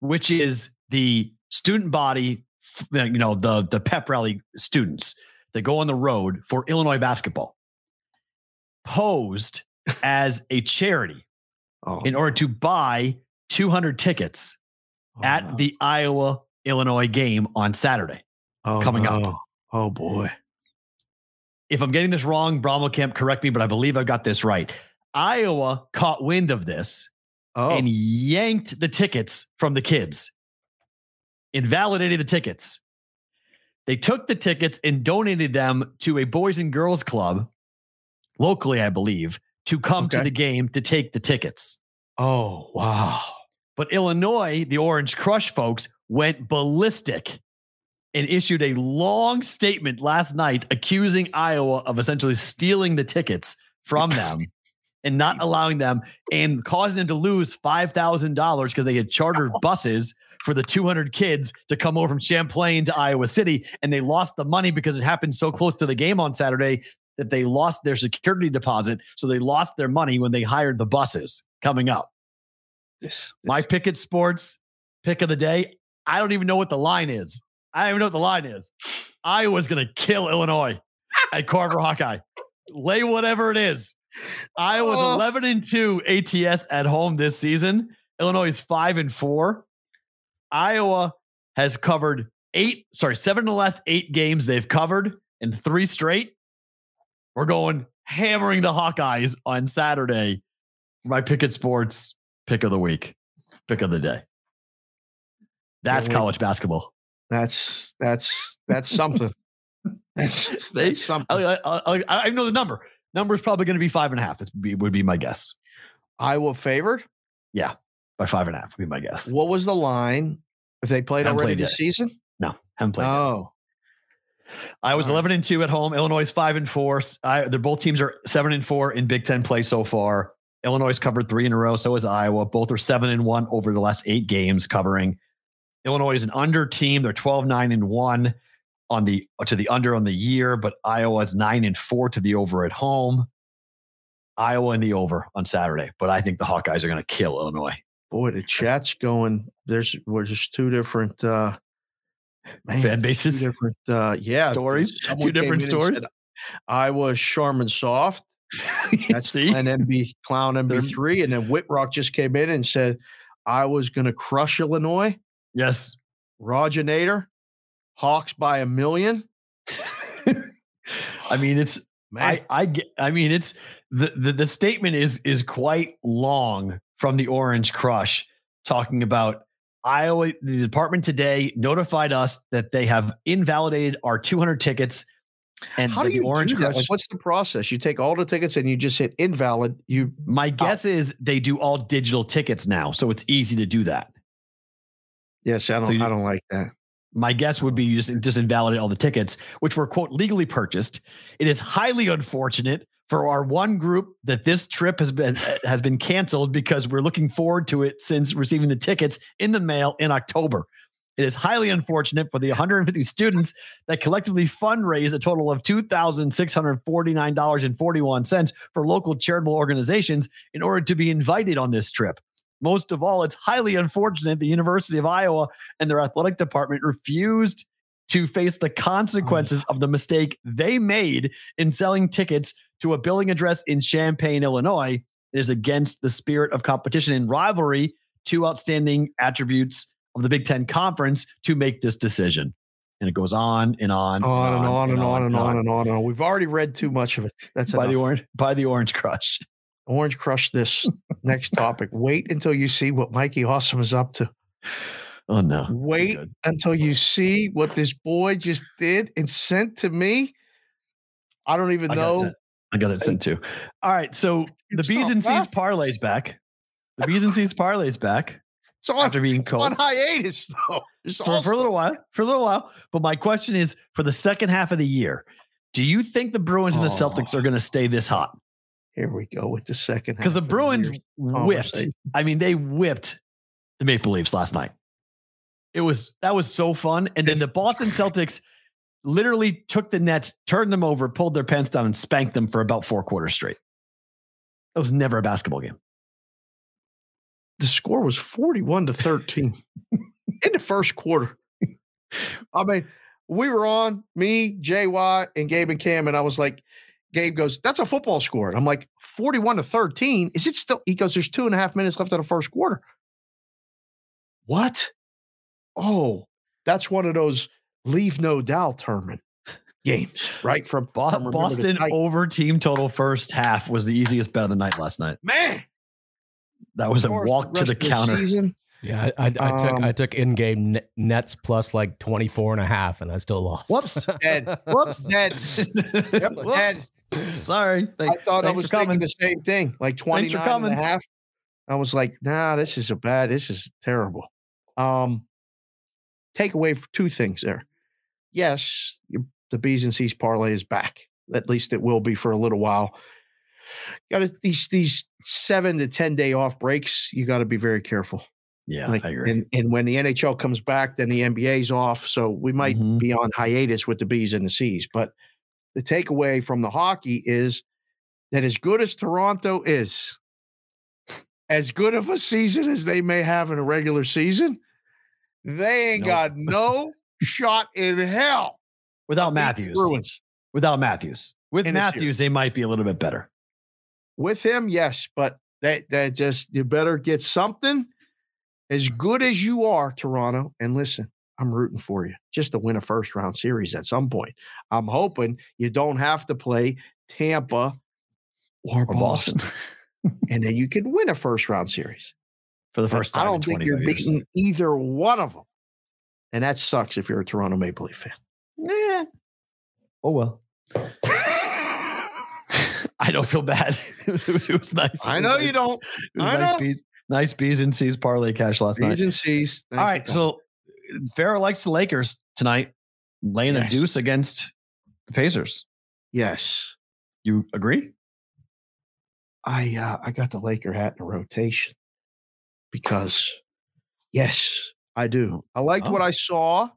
which is the student body, you know, the the pep rally students that go on the road for Illinois basketball, posed as a charity Oh, in order to buy 200 tickets oh, at no. the Iowa Illinois game on Saturday. Oh, coming up. Oh boy. If I'm getting this wrong, Bromwell Camp, correct me, but I believe I've got this right. Iowa caught wind of this Oh, and yanked the tickets from the kids, invalidated the tickets. They took the tickets and donated them to a Boys and Girls Club, locally, I believe, to come to the game to take the tickets. oh wow. But Illinois, the Orange Crush folks, went ballistic and issued a long statement last night accusing Iowa of essentially stealing the tickets from them and not allowing them and causing them to lose $5,000 because they had chartered buses for the 200 kids to come over from Champaign to Iowa City. And they lost the money because it happened so close to the game on Saturday that they lost their security deposit. So they lost their money when they hired the buses coming up. This, My this- Pikkit Sports pick of the day. I don't even know what the line is. I don't even know what the line is. Iowa's going to kill Illinois at Carver Hawkeye. Lay whatever it is. Iowa's Oh. 11 and 2 ATS at home this season. Illinois is 5 and 4. Iowa has covered eight, sorry, seven of the last eight games they've covered in three straight. We're going hammering the Hawkeyes on Saturday. My Pikkit Sports pick of the week, pick of the day. That's college basketball. that's that's that's something. That's, They- that's something. I, I, I, I know the number. Number is probably going to be five and a half. It would be, my guess. Iowa favored. Yeah, by five and a half would be my guess. What was the line? If they played Haven't already played this yet. season? No, haven't played. yet. Oh, I was All right. 11 and 2 at home. Illinois is 5 and 4. I, they're both teams are 7 and 4 in Big 10 play so far. Illinois covered 3 in a row, so is Iowa. Both are 7 and 1 over the last 8 games covering. Illinois is an under team. They're 12 9 and 1 on the to the under on the year, but Iowa is 9 and 4 to the over at home. Iowa in the over on Saturday, but I think the Hawkeyes are going to kill Illinois. boy, the chat's going. There's we're just two different uh man, Fan two bases, different uh yeah stories, two different stories. said, Iowa Charmin Soft. That's See? an MB Clown MB3. And then Whitrock just came in and said I was gonna crush Illinois. Yes. Roger Nader, Hawks by a million. I mean, it's Man, I I get I mean it's the, the the statement is is quite long from the Orange Crush talking about Iowa the department today notified us that they have invalidated our 200 tickets and how do you Orange do that? Crush Like, what's the process? You take all the tickets and you just hit invalid. You my uh, guess is they do all digital tickets now so it's easy to do that. yes, I don't. So you- I don't like that. My guess would be you just, just invalidate all the tickets, which were quote legally purchased. It is highly unfortunate for our one group that this trip has been uh, has been canceled because we're looking forward to it since receiving the tickets in the mail in October. It is highly unfortunate for the 150 students that collectively fundraise a total of $2,649.41 for local charitable organizations in order to be invited on this trip. Most of all, it's highly unfortunate the University of Iowa and their athletic department refused to face the mm. consequences of the mistake they made in selling tickets to a billing address in Champaign, Illinois. It is against the spirit of competition and rivalry, two outstanding attributes of the Big Ten Conference to make this decision. And it goes on and on, on and on and on and on and on and on. We've already read too much of it. That's by enough. the orange by the Orange Crush. Orange Crush. This next topic. Wait until you see what Mikey Awesome is up to. Oh no! Wait until you see what this boy just did and sent to me. I don't even I know. I got it sent too. All right, so the B's and C's parlays back. The B's and C's parlays back It's on, after being it's on told hiatus though. It's for, for a little while. For a little while. But my question is for the second half of the year, do you think the Bruins and the Celtics Oh. are going to stay this hot? Here we go with the second Because the Bruins whipped. I mean, they whipped the Maple Leafs last night. It was that was so fun. And then the Boston Celtics literally took the Nets, turned them over, pulled their pants down, and spanked them for about four quarters straight. That was never a basketball game. the score was 41 to 13 in the first quarter. I mean, we were on me, JY, and Gabe and Cam, and I was like, Gabe goes, That's a football score. And I'm like, 41 to 13. Is it still? He goes, There's two and a half minutes left of the first quarter. What? Oh, that's one of those leave no doubt, Herman games, right? From, Bo- from Boston over team total first half was the easiest bet of the night last night. Man, That was a far as walk to the counter. season, Yeah, I, I, I took Um, I took in-game nets plus like 24 and a half and I still lost. Whoops. dead. Whoops. Dead. Yep, Whoops. dead. Sorry. I Thank- thought I was for thinking coming. the same thing, like Thanks 29 for and a coming. half. I was like, nah, this is a bad, this is terrible. Um, take away two things there. Yes, you, the B's and C's parlay is back. At least it will be for a little while. Got to these these seven to ten day off breaks. You got to be very careful. Yeah, Like, I agree. And, and when the NHL comes back, then the NBA's off. So we might Mhm. be on hiatus with the B's and the C's. But the takeaway from the hockey is that as good as Toronto is, as good of a season as they may have in a regular season, they ain't Nope. got no shot in hell. Without to beat the Matthews. Bruins. Without Matthews. With In. Matthews, they might be a little bit better. With him, yes, but that that just you better get something as good as you are, Toronto. And listen, I'm rooting for you just to win a first round series at some point. I'm hoping you don't have to play Tampa or, Or Boston, Boston. and then you can win a first round series. For the first time. I don't think you're beating either one of them, and that sucks if you're a Toronto Maple Leaf fan. Yeah. Oh well. I don't feel bad. it, was, it was nice. I know nice. you don't. I nice know. B's, nice B's and C's parlay cash last night. B's and C's. All right, so Farrah likes the Lakers tonight, laying Yes. a deuce against the Pacers. yes, You agree? I uh, I got the Laker hat in a rotation because yes, I do. I liked what Oh. I saw.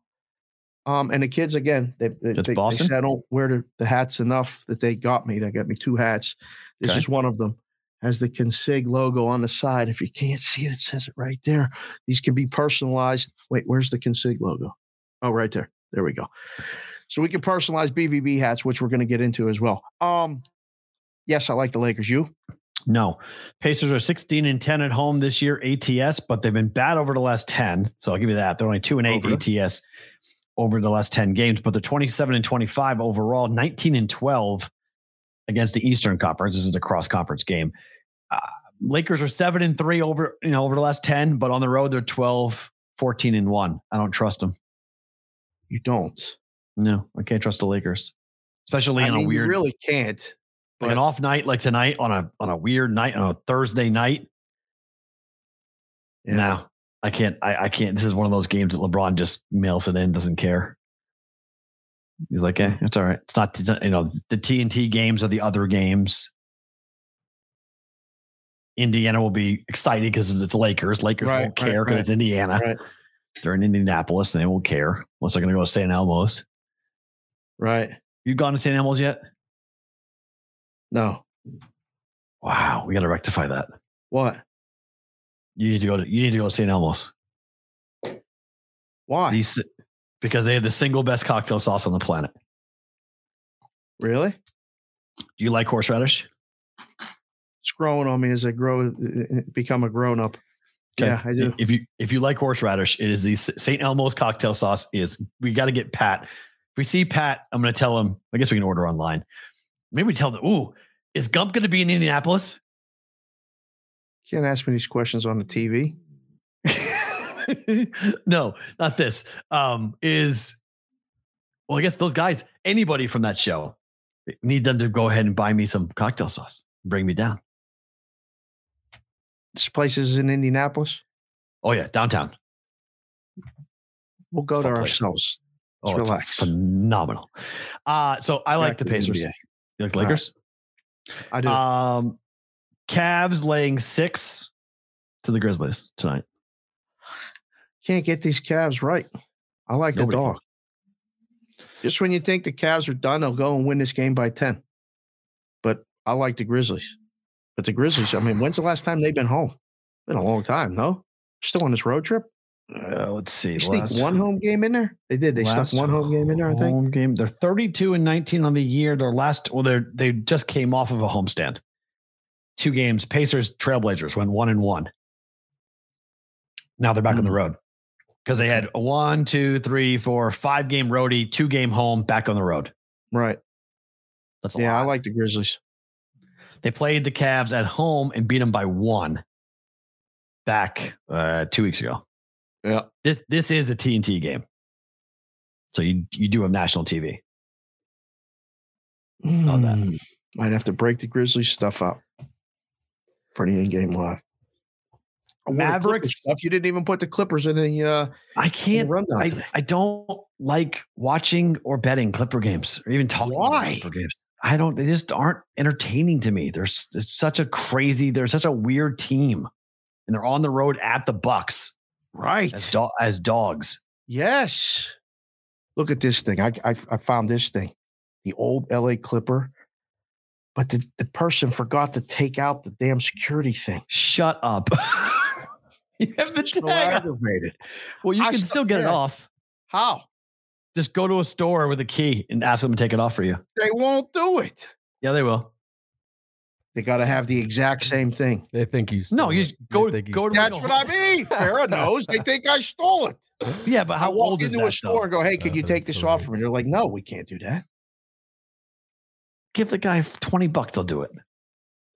Um, and the kids again, they they, they, they said I don't wear the, the hats enough that they got me. They got me two hats. This Okay. is one of them. Has the Consig logo on the side. If you can't see it, it says it right there. These can be personalized. Wait, where's the Consig logo? Oh, right there. There we go. So we can personalize BVB hats, which we're going to get into as well. Um, yes, I like the Lakers. You? No. Pacers are 16 and 10 at home this year, ATS, but they've been bad over the last 10. So I'll give you that. They're only two and eight Over. ATS over the last 10 games, but they're 27 and 25 overall, 19 and 12 against the Eastern Conference. This is a cross conference game. Uh, Lakers are seven and three over, you know, over the last 10, but on the road, they're 12, 14 and one. I don't trust them. You don't. No, I can't trust the Lakers, especially I on mean, a weird, you really can't. like an off night like tonight on a on a weird night on a Thursday night. Yeah. No, I can't. I, I can't. This is one of those games that LeBron just mails it in, doesn't care. He's like, eh, it's all right. It's not, you know, the TNT games are the other games. Indiana will be excited because it's Lakers. Lakers Right, won't care because right. it's Indiana. Right. They're in Indianapolis and they won't care unless they're going to go to St. Elmo's. Right. You gone to St. Elmo's yet? No. Wow, we got to rectify that. What? You need to go to you need to go to St. Elmo's. Why? These because they have the single best cocktail sauce on the planet. really? Do you like horseradish? It's growing on me as I grow, uh, become a grown up. Yeah, I do. If you if you like horseradish, it is the St. Elmo's cocktail sauce. Is we got to get Pat. If we see Pat, I'm going to tell him. I guess we can order online. Maybe we tell them. Ooh, is Gump going to be in Indianapolis? Can't ask me these questions on the TV. no, not this. Um, is well, I guess those guys, anybody from that show, need them to go ahead and buy me some cocktail sauce. Bring me down. This place is in Indianapolis. Oh yeah, downtown. We'll go Fun there place. ourselves. Oh, Let's it's relax. phenomenal. Uh, so I like Back the to the Pacers. You like All right. Lakers? I do. Um, Cavs laying six to the Grizzlies tonight. Can't get these Cavs right. I like Nobody the can. dog. Just when you think the Cavs are done, they'll go and win this game by 10. But I like the Grizzlies. But the Grizzlies, I mean, when's the last time they've been home? Been a long time, no? Still on this road trip? Uh, let's see. They sneak one home game in there? They did. They stuck one home game in there, I think. Home game. They're 32 and 19 on the year. Their last, well, they they just came off of a homestand. Two games. Pacers, Trailblazers went one and one. Now they're back on the Hmm. road because they had a one, two, three, four, five game roadie, two game home, back on the road. Right. That's a Yeah, I like the Grizzlies. They played the Cavs at home and beat them by one back uh, two weeks ago. Yeah. This this is a TNT game, so you you do have national TV. Mm, Might have to break the Grizzlies stuff up for the in-game live. Oh, what, the Clippers Mavericks. stuff. You didn't even put the Clippers in the uh, I can't. rundown I, today. I don't like watching or betting Clipper games or even talking about Why? Clipper games. I don't. They just aren't entertaining to me. There's it's such a crazy. They're such a weird team, and they're on the road at the Bucks Right. as do, as dogs. Yes. Look at this thing. I, I I found this thing, the old LA Clipper, but the, the person forgot to take out the damn security thing. Shut up. you have the tag. on. aggravated. Well, you I can still get it off. How? Just go to a store with a key and ask them to take it off for you. They won't do it. Yeah, they will. They got to have the exact same thing. They think you. No, you it. just They go go to That's what a- I mean. Farrah knows. They think I stole it. Yeah, but how I walk old is into a store though? and go, "Hey, can you take this right. off from me?" They're like, "No, we can't do that." Give the guy twenty bucks. They'll do it.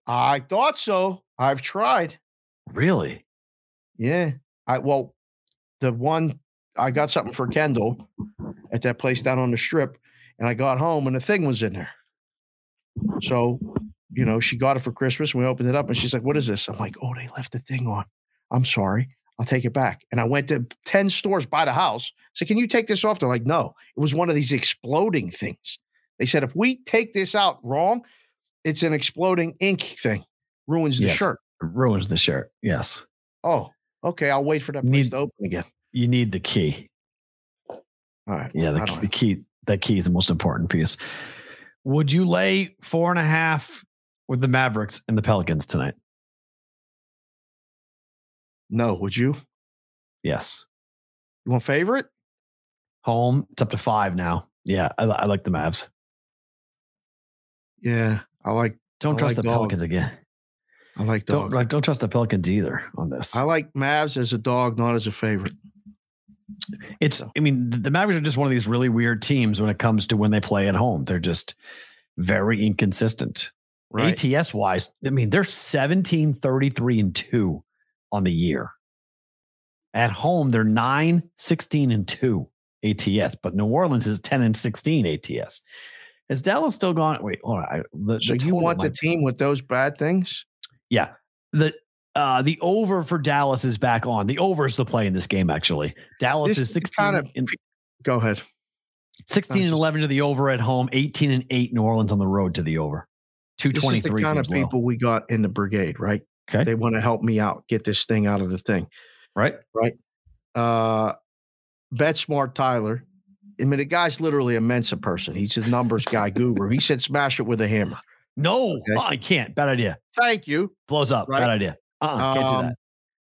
I thought so. I've tried. Really? Yeah. I well, the one I got something for Kendall at that place down on the strip, and I got home and the thing was in there. So, you know, she got it for Christmas. And we opened it up, and she's like, "What is this?" I'm like, "Oh, they left the thing on. I'm sorry. I'll take it back." And I went to ten stores by the house. So, can you take this off? They're like, "No." It was one of these exploding things. They said, "If we take this out wrong, it's an exploding ink thing. Ruins the Yes. shirt." Ruins the shirt. Yes. Oh, okay. I'll wait for that place Need- to open again. You need the key. All right. Yeah, the, key- the key. That key is the most important piece. Would you lay four and a half with the Mavericks and the Pelicans tonight? No, would you? Yes. You want favorite? Home. It's up to five now. Yeah, I, I like the Mavs. Yeah, I like Don't I trust like the dog. Pelicans again. I like Don't like, don't trust the Pelicans either on this. I like Mavs as a dog, not as a favorite. It's, I mean, the Mavericks are just one of these really weird teams when it comes to when they play at home. They're just very inconsistent. Right. ATS wise, I mean, they're 17, 33, and 2 on the year. At home, they're 9, 16, and 2 ATS, but New Orleans is 10 and 16 ATS. Has Dallas still gone? Wait, hold on. I, the, so the you want the team with those bad things? Yeah. The uh the over for Dallas is back on. The over is the play in this game, actually. Dallas This is is 16 kind of- in- Go ahead. 16 and 11 to the over at home, 18 and 8 New Orleans on the road to the over. This is the 223 kind of seems low. people we got in the brigade, right? Okay. They want to help me out, get this thing out of the thing. Right. Right? Uh Bet Smart Tyler. I mean, the guy's literally a Mensa person. He's a numbers guy guru. He said smash it with a hammer. No, Okay. oh, I can't. Bad idea. Thank you. Blows up. Right. Bad idea. Uh-uh, can't do Um, that.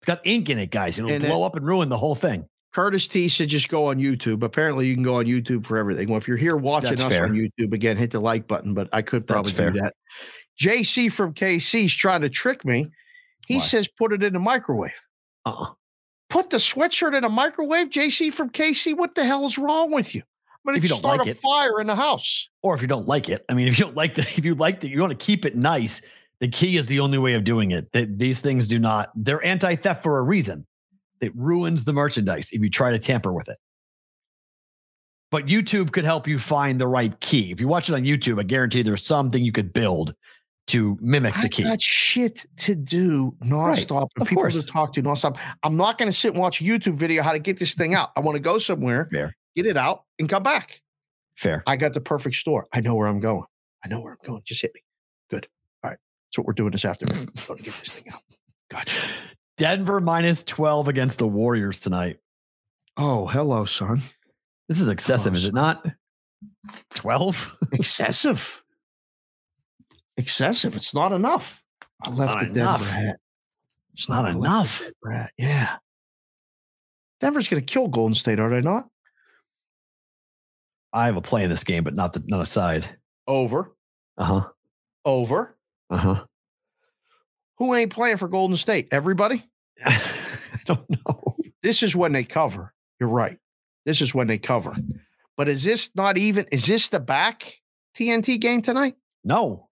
It's got ink in it, guys. It'll blow it- up and ruin the whole thing. Curtis T said just go on YouTube. Apparently, you can go on YouTube for everything. Well, if you're here watching That's us fair. on YouTube, again, hit the like button, but I could That's probably do fair. that. JC from KC's trying to trick me. He Why? says put it in the microwave. Uh-uh. Put the sweatshirt in a microwave, JC from KC. What the hell is wrong with you? I'm If you don't start like a it. fire in the house. Or if you don't like it, I mean, if you don't like the, if you like it, you want to keep it nice. The key is the only way of doing it. That these things do not. They're anti-theft for a reason. It ruins the merchandise if you try to tamper with it. But YouTube could help you find the right key. If you watch it on YouTube, I guarantee there's something you could build to mimic I the key. I got shit to do nonstop and of people course. to talk to nonstop. I'm not going to sit and watch a YouTube video how to get this thing out. I want to go somewhere, Fair, get it out, and come back. fair. I got the perfect store. I know where I'm going. I know where I'm going. Just hit me. Good. All right. That's what we're doing this afternoon. I'm going to get this thing out. Gotcha. Denver minus 12 against the Warriors tonight. Oh, hello, son. This is excessive, is it not? 12? Excessive. Excessive. It's not enough. I left Not the Denver hat. It's not I enough. Yeah. Denver's going to kill Golden State, are they not? I have a play in this game, but not the not a side. Over. Uh-huh. Over. Uh-huh. Who ain't playing for Golden State? Everybody? I don't know. This is when they cover. You're right. This is when they cover. But is this not even? Is this the back TNT game tonight? No.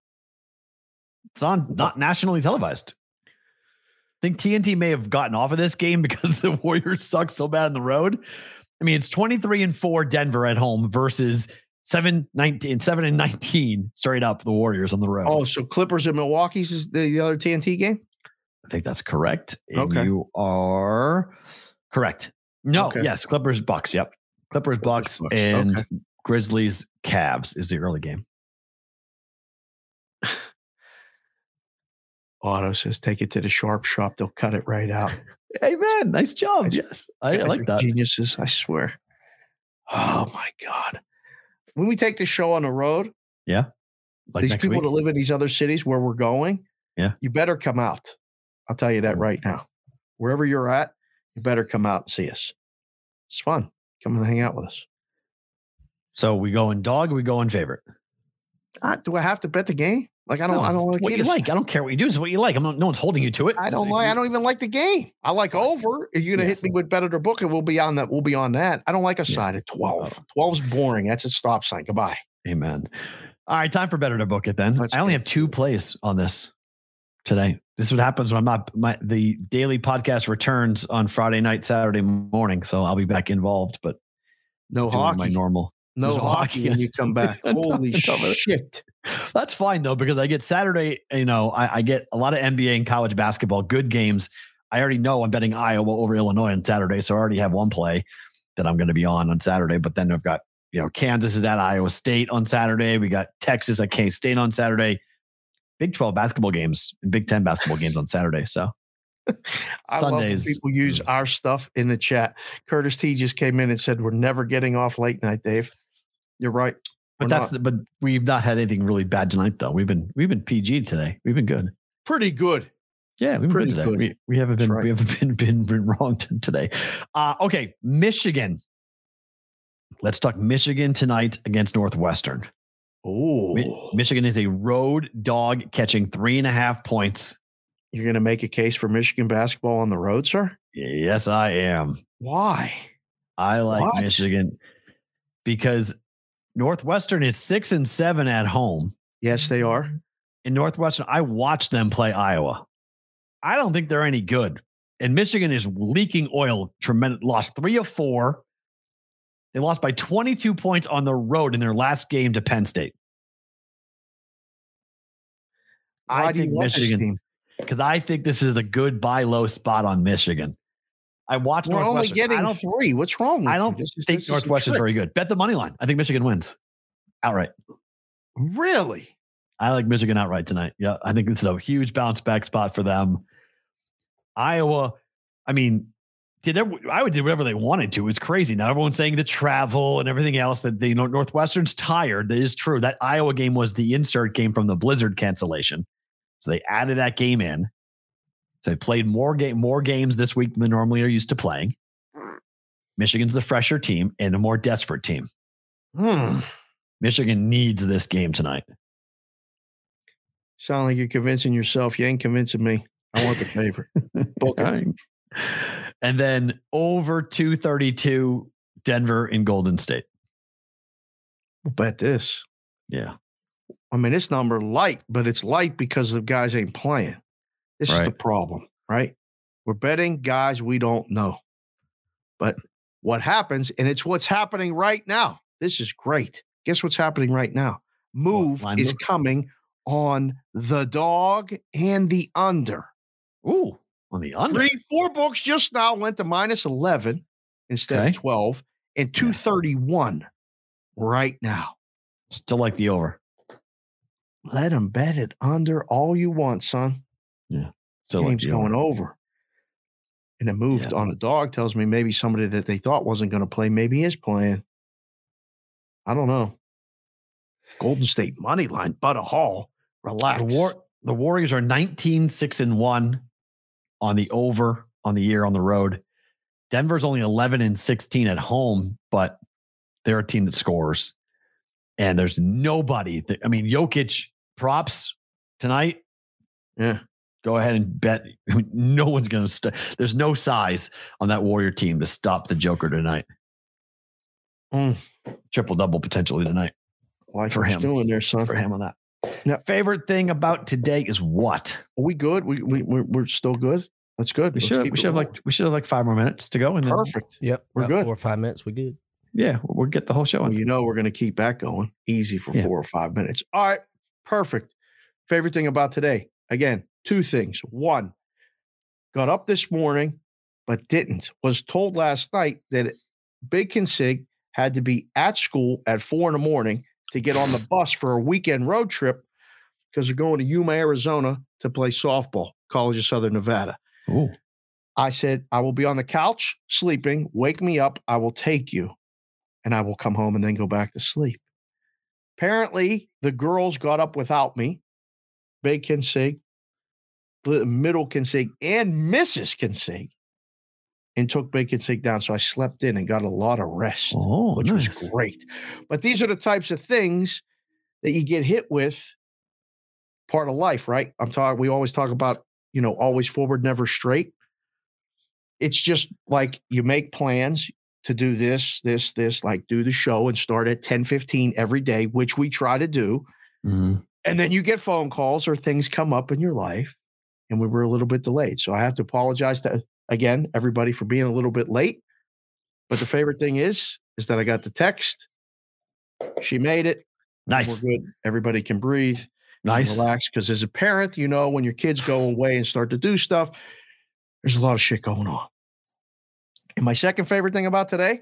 It's on not nationally televised. I think TNT may have gotten off of this game because the Warriors suck so bad on the road. I mean, it's 23 and 4 Denver at home versus 7 19 7 and 19 straight up the Warriors on the road. Oh, so Clippers and Milwaukee's is the, the other TNT game? I think that's correct. And Okay. you are correct. No, Okay. yes, Clippers Bucks. Yep. Clippers Bucks Bucks, and okay. Grizzlies Cavs is the early game. Otto says, take it to the sharp shop. They'll cut it right out. Hey man, nice job. Yes. I, I like that. Geniuses, I swear. Oh my God. When we take the show on the road, yeah, Like these people week. that live in these other cities where we're going, Yeah. you better come out. I'll tell you that right now. Wherever you're at, you better come out and see us. It's fun. Come and hang out with us. So we go in dog, we go in favorite. Uh, do I have to bet the game? Like I don't. No, I don't like what you like. I don't care what you do. It's what you like. I'm not, no one's holding you to it. I don't uh, like. I don't even like the game. I like over. If you're gonna Yes. hit me with bet it or book it, we'll be on that. We'll be on that. I don't like a Yeah. side at 12. 12's boring. That's a stop sign. Goodbye. Amen. All right, time for better to book it then. Let's I only get have two plays on this today. This is what happens when I'm not my the daily podcast returns on Friday night, Saturday morning. So I'll be back involved, but No hockey. my normal. No hockey hockey. when you come back. Holy shit! That's fine though, because I get Saturday, you know, I, I get a lot of NBA and college basketball, good games. I already know I'm betting Iowa over Illinois on Saturday. So I already have one play that I'm going to be on on Saturday. But then I've got, you know, Kansas is at Iowa State on Saturday. We got Texas at K State on Saturday. Big 12 basketball games and Big 10 basketball games on Saturday. So I love Sundays. people use mm. our stuff in the chat. Curtis T just came in and said we're never getting off late night, Dave. You're right. but We're that's not. but we've not had anything really bad tonight though. We've been we've been PG today. We've been good. pretty good. Yeah, we've been Pretty good today. We, we haven't That's been right. we haven't been been, been wrong today. Uh, okay, Michigan. Let's talk Michigan tonight against Northwestern. Oh, Mi- Michigan is a road dog catching three and a half points. you're going to make a case for Michigan basketball on the road, sir? Yes, I am. Why? I like What? Michigan because Northwestern is six and seven at home. Yes, they are. in Northwestern, I watched them play Iowa. I don't think they're any good. And Michigan is leaking oil. Tremendous. Lost three of four. They lost by 22 points on the road in their last game to Penn State. Why I think Michigan because I think this is a good buy low spot on Michigan. I watched We're only getting I don't, three. What's wrong with I don't This think this is Northwestern's trick. very good. Bet the money line. I think Michigan wins outright. Really? I like Michigan outright tonight. Yeah, I think this is a huge bounce back spot for them. Iowa, I mean, did every, I would do whatever they wanted to. It's crazy. Now everyone's saying the travel and everything else that the you know, Northwestern's tired. That is true. That Iowa game was the insert game from the Blizzard cancellation, so they added that game in. So they played more game more games this week than they normally are used to playing. Michigan's the fresher team and the more desperate team. Hmm. Michigan needs this game tonight. Sound like you're convincing yourself. You ain't convincing me. I want the favorite. Book. Fine. And then over 232, Denver in Golden State. We'll bet this. Yeah. I mean, this number light, but it's light because the guys ain't playing. This is the problem, right? We're betting guys we don't know. But what happens, and it's what's happening right now. This is great. Guess what's happening right now? Move line is move? coming on the dog and the under. Ooh, on the under. Three, four books just now went to minus 11 instead Okay. of 12 and 231 right now. Still like the over. Let them bet it under all you want, son. Still Game's the going over. And it moved Yeah. on the dog tells me maybe somebody that they thought wasn't going to play maybe is playing. I don't know. Golden State money line, Butter Hall. Relax. The, War- the Warriors are 19, 6 and 1 on the over on the year on the road. Denver's only 11 and 16 at home, but they're a team that scores. And there's nobody. That, I mean, Jokic props tonight. Yeah. Go ahead and bet. No one's going to. St- There's no size on that Warrior team to stop the Joker tonight. Mm. Triple double potentially tonight Like for what him. you're doing there, son. for him on that. Yeah. Favorite thing about today is what? Are we good? We, we, we're, we're still good? That's good. We Let's should we should have rolling. like we should have like five more minutes to go and then perfect. Yep. We're about good. Four or five minutes. We good. yeah we'll get the whole show Well, you know we're going to keep that going easy for Yeah. four or five minutes. All right, perfect. Favorite thing about today? Again, two things. One, got up this morning, but didn't. Was told last night that Big Consig had to be at school at four in the morning to get on the bus for a weekend road trip because they're going to Yuma, Arizona to play softball, College of Southern Nevada. Ooh. I said, I will be on the couch sleeping. Wake me up. I will take you and I will come home and then go back to sleep. Apparently, the girls got up without me. Big Consig, the middle Consig, and Mrs. Consig, and took Big Consig down. So I slept in and got a lot of rest, Oh, which nice. was great. But these are the types of things that you get hit with part of life, right? I'm talking, we always talk about, you know, always forward, never straight. It's just like you make plans to do this, this, this, like do the show and start at 10 15 every day, which we try to do. Mhm. And then you get phone calls or things come up in your life, and we were a little bit delayed. So I have to apologize to again everybody for being a little bit late. But the favorite thing is, is that I got the text. She made it. Nice. We're good. Everybody can breathe. Nice. Relax. Because as a parent, you know, when your kids go away and start to do stuff, there's a lot of shit going on. And my second favorite thing about today,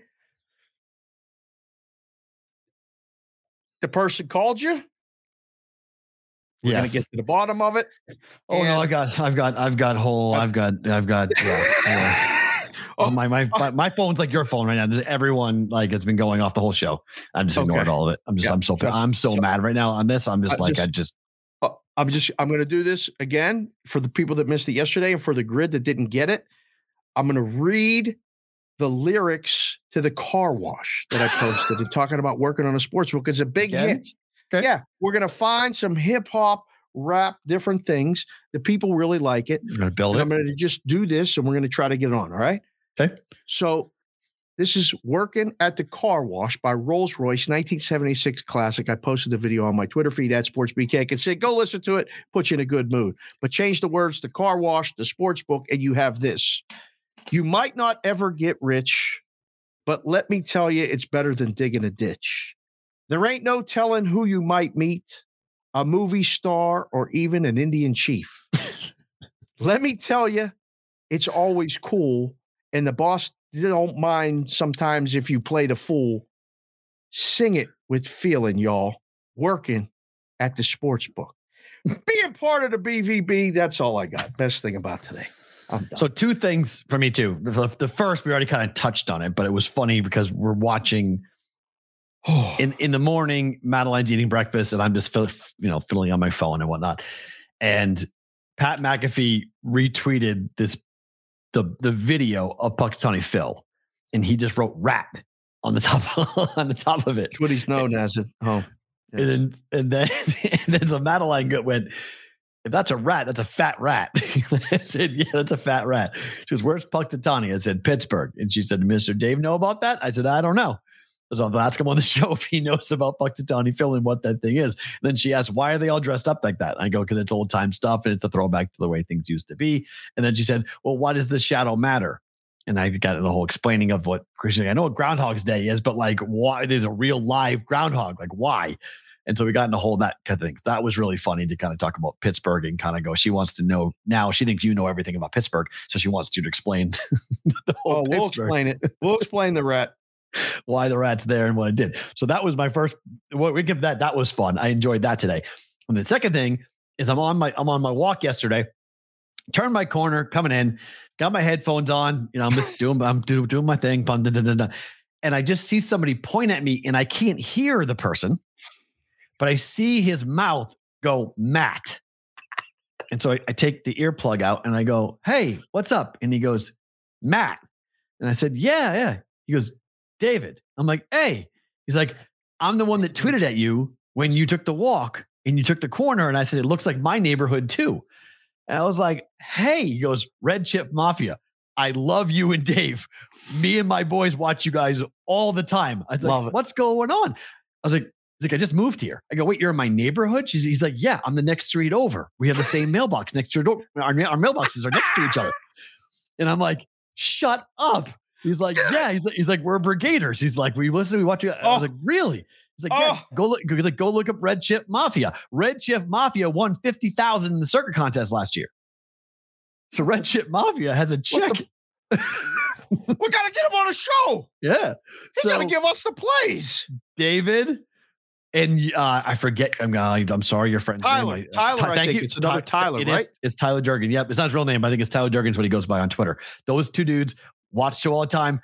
the person called you. We're Yes. gonna get to the bottom of it. oh no, I got I've got I've got whole I've got I've got yeah. yeah. Oh, my, my my my phone's like your phone right now. Everyone like it's been going off the whole show. I'm just ignoring Okay. all of it. I'm just Yeah. I'm so So- I'm so, so- mad right now on this. I'm just Uh, like just- I just Uh, I'm just I'm going to do this again for the people that missed it yesterday and for the grid that didn't get it. I'm going to read the lyrics to the car wash that I posted and talking about working on a sports book. It's a big Again? hit. Okay. Yeah, we're going to find some hip hop, rap, different things that people really like it. I'm gonna build it. I'm going to just do this and we're going to try to get it on. All right. Okay. So this is Working at the Car Wash by Rose Royce, 1976 classic. I posted the video on my Twitter feed at SportsBK. Can say, go listen to it, put you in a good mood. But change the words to car wash, the sports book, and you have this. You might not ever get rich, but let me tell you, it's better than digging a ditch. There ain't no telling who you might meet, a movie star or even an Indian chief. let me tell you, it's always cool and the boss don't mind sometimes if you play the fool. Sing it with feeling, y'all. Working at the sports book. Being part of the BVB, that's all I got. Best thing about today. So two things for me too. The, the first we already kind of touched on it, but it was funny because we're watching in in the morning. Madeline's eating breakfast, and I'm just fill, you know fiddling on my phone and whatnot. And Pat McAfee retweeted this the the video of Punxsutawney Phil, and he just wrote "rat" on the top on the top of it. That's what he's known as at home. And then and then and then so Madeline went, if that's a rat, that's a fat rat. I said, yeah, that's a fat rat. She goes, where's Punxsutawney? I said, Pittsburgh. And she said, Mr. Dave know about that? I said, I don't know. So I'll ask on the show if he knows about Punxsutawney Phil and what that thing is. And then she asked, why are they all dressed up like that? And I go, because it's old time stuff and it's a throwback to the way things used to be. And then she said, well, why does the shadow matter? And I got the whole explaining of what Christian, I know what Groundhog's Day is, but like, why there's a real live groundhog? Like, why? And so we got into the whole that kind of thing. That was really funny to kind of talk about Pittsburgh and kind of go. She wants to know now. She thinks you know everything about Pittsburgh, so she wants you to explain the whole Oh, we'll explain it. We'll explain the rat. why the rat's there and what it did. So that was my first. What we give that. That was fun. I enjoyed that today. And the second thing is I'm on my I'm on my walk yesterday. Turn my corner, coming in, got my headphones on. You know, I'm just doing I'm do, doing my thing. And I just see somebody point at me, and I can't hear the person, but I see his mouth go Matt. And so I, I take the earplug out and I go, Hey, what's up? And he goes, Matt. And I said, Yeah, yeah. He goes, David. I'm like, Hey. He's like, I'm the one that tweeted at you when you took the walk and you took the corner. And I said, It looks like my neighborhood too. And I was like, Hey, he goes, Red Chip Mafia. I love you and Dave. Me and my boys watch you guys all the time. I was Love like, it. What's going on? I was like, He's like, I just moved here. I go, wait, you're in my neighborhood? She's, he's like, yeah, I'm the next street over. We have the same mailbox next to door. Our, ma- our mailboxes are next to each other. And I'm like, shut up. He's like, yeah. He's like, he's like, we're brigaders. He's like, we listen, we watch you. I was Oh. like, really? He's like, yeah, Oh. go look, he's like, go look up Red Chip Mafia. Red Chip Mafia won 50,000 in the circuit contest last year. So Red Chip Mafia has a check. we gotta get him on a show. yeah. He's So gotta give us the plays. David and uh, I forget. I'm uh, I'm sorry, your friend's Tyler. name. Tyler, Ty- I thank think you. it's another Tyler, It is- right? It's Tyler Durden. Yep, it's not his real name. I think it's Tyler Durden's what he goes by on Twitter. Those two dudes watch show all the time.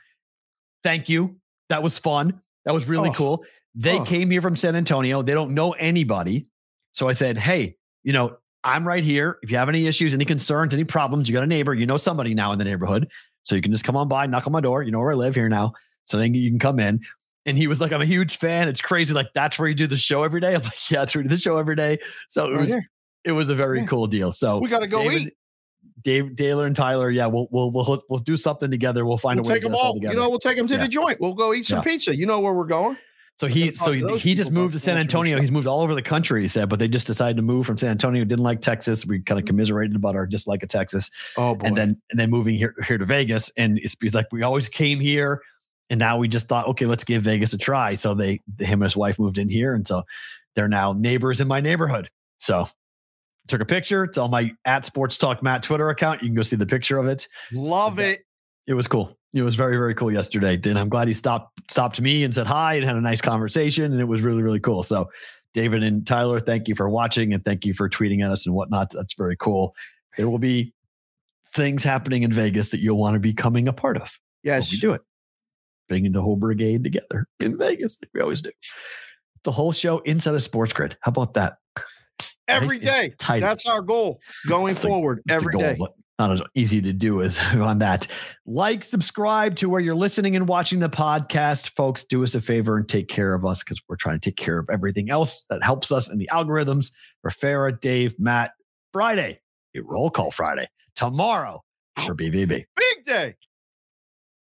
Thank you. That was fun. That was really Oh. cool. They Oh. came here from San Antonio. They don't know anybody. So I said, hey, you know, I'm right here. If you have any issues, any concerns, any problems, you got a neighbor, you know somebody now in the neighborhood. So you can just come on by, knock on my door. You know where I live here now. So then you can come in. And he was like, I'm a huge fan. It's crazy. Like, that's where you do the show every day. I'm like, yeah, that's where you do the show every day. So it Right was here. it was a very Yeah. cool deal. So We gotta go David- eat. Dave, Taylor, and Tyler. Yeah, we'll we'll we'll we'll do something together. We'll find We'll a way take to them get all all. together. You know, we'll take them to Yeah. the joint. We'll go eat some Yeah. pizza. You know where we're going. so he so he, just moved to San Antonio. He's moved all over the country. He said, but they just decided to move from San Antonio. Didn't like Texas. We kind of mm-hmm. commiserated about our dislike of Texas, Oh boy. and then and then moving here here to Vegas. And it's, it's like we always came here, and now we just thought, okay, let's give Vegas a try. So they him and his wife moved in here, and so they're now neighbors in my neighborhood. So took a picture. It's on my at Sports Talk Matt Twitter account. You can go see the picture of it. love it. It was cool. It was very, very cool yesterday. And I'm glad he stopped stopped me and said hi and had a nice conversation. And it was really, really cool. So David and Tyler, thank you for watching and thank you for tweeting at us and whatnot. That's very cool. There will be things happening in Vegas that you'll want to be coming a part of. Yes. We do it. Bringing the whole brigade together in Vegas, like we always do. The whole show inside of SportsGrid. How about that? Every day. That's our goal going It's forward. The Every day. not as easy to do as on that. Like, subscribe to where you're listening and watching the podcast. Folks, do us a favor and take care of us because we're trying to take care of everything else that helps us in the algorithms. For Farah, Dave, Matt, Friday, a roll call Friday. Tomorrow for BVB. Big day.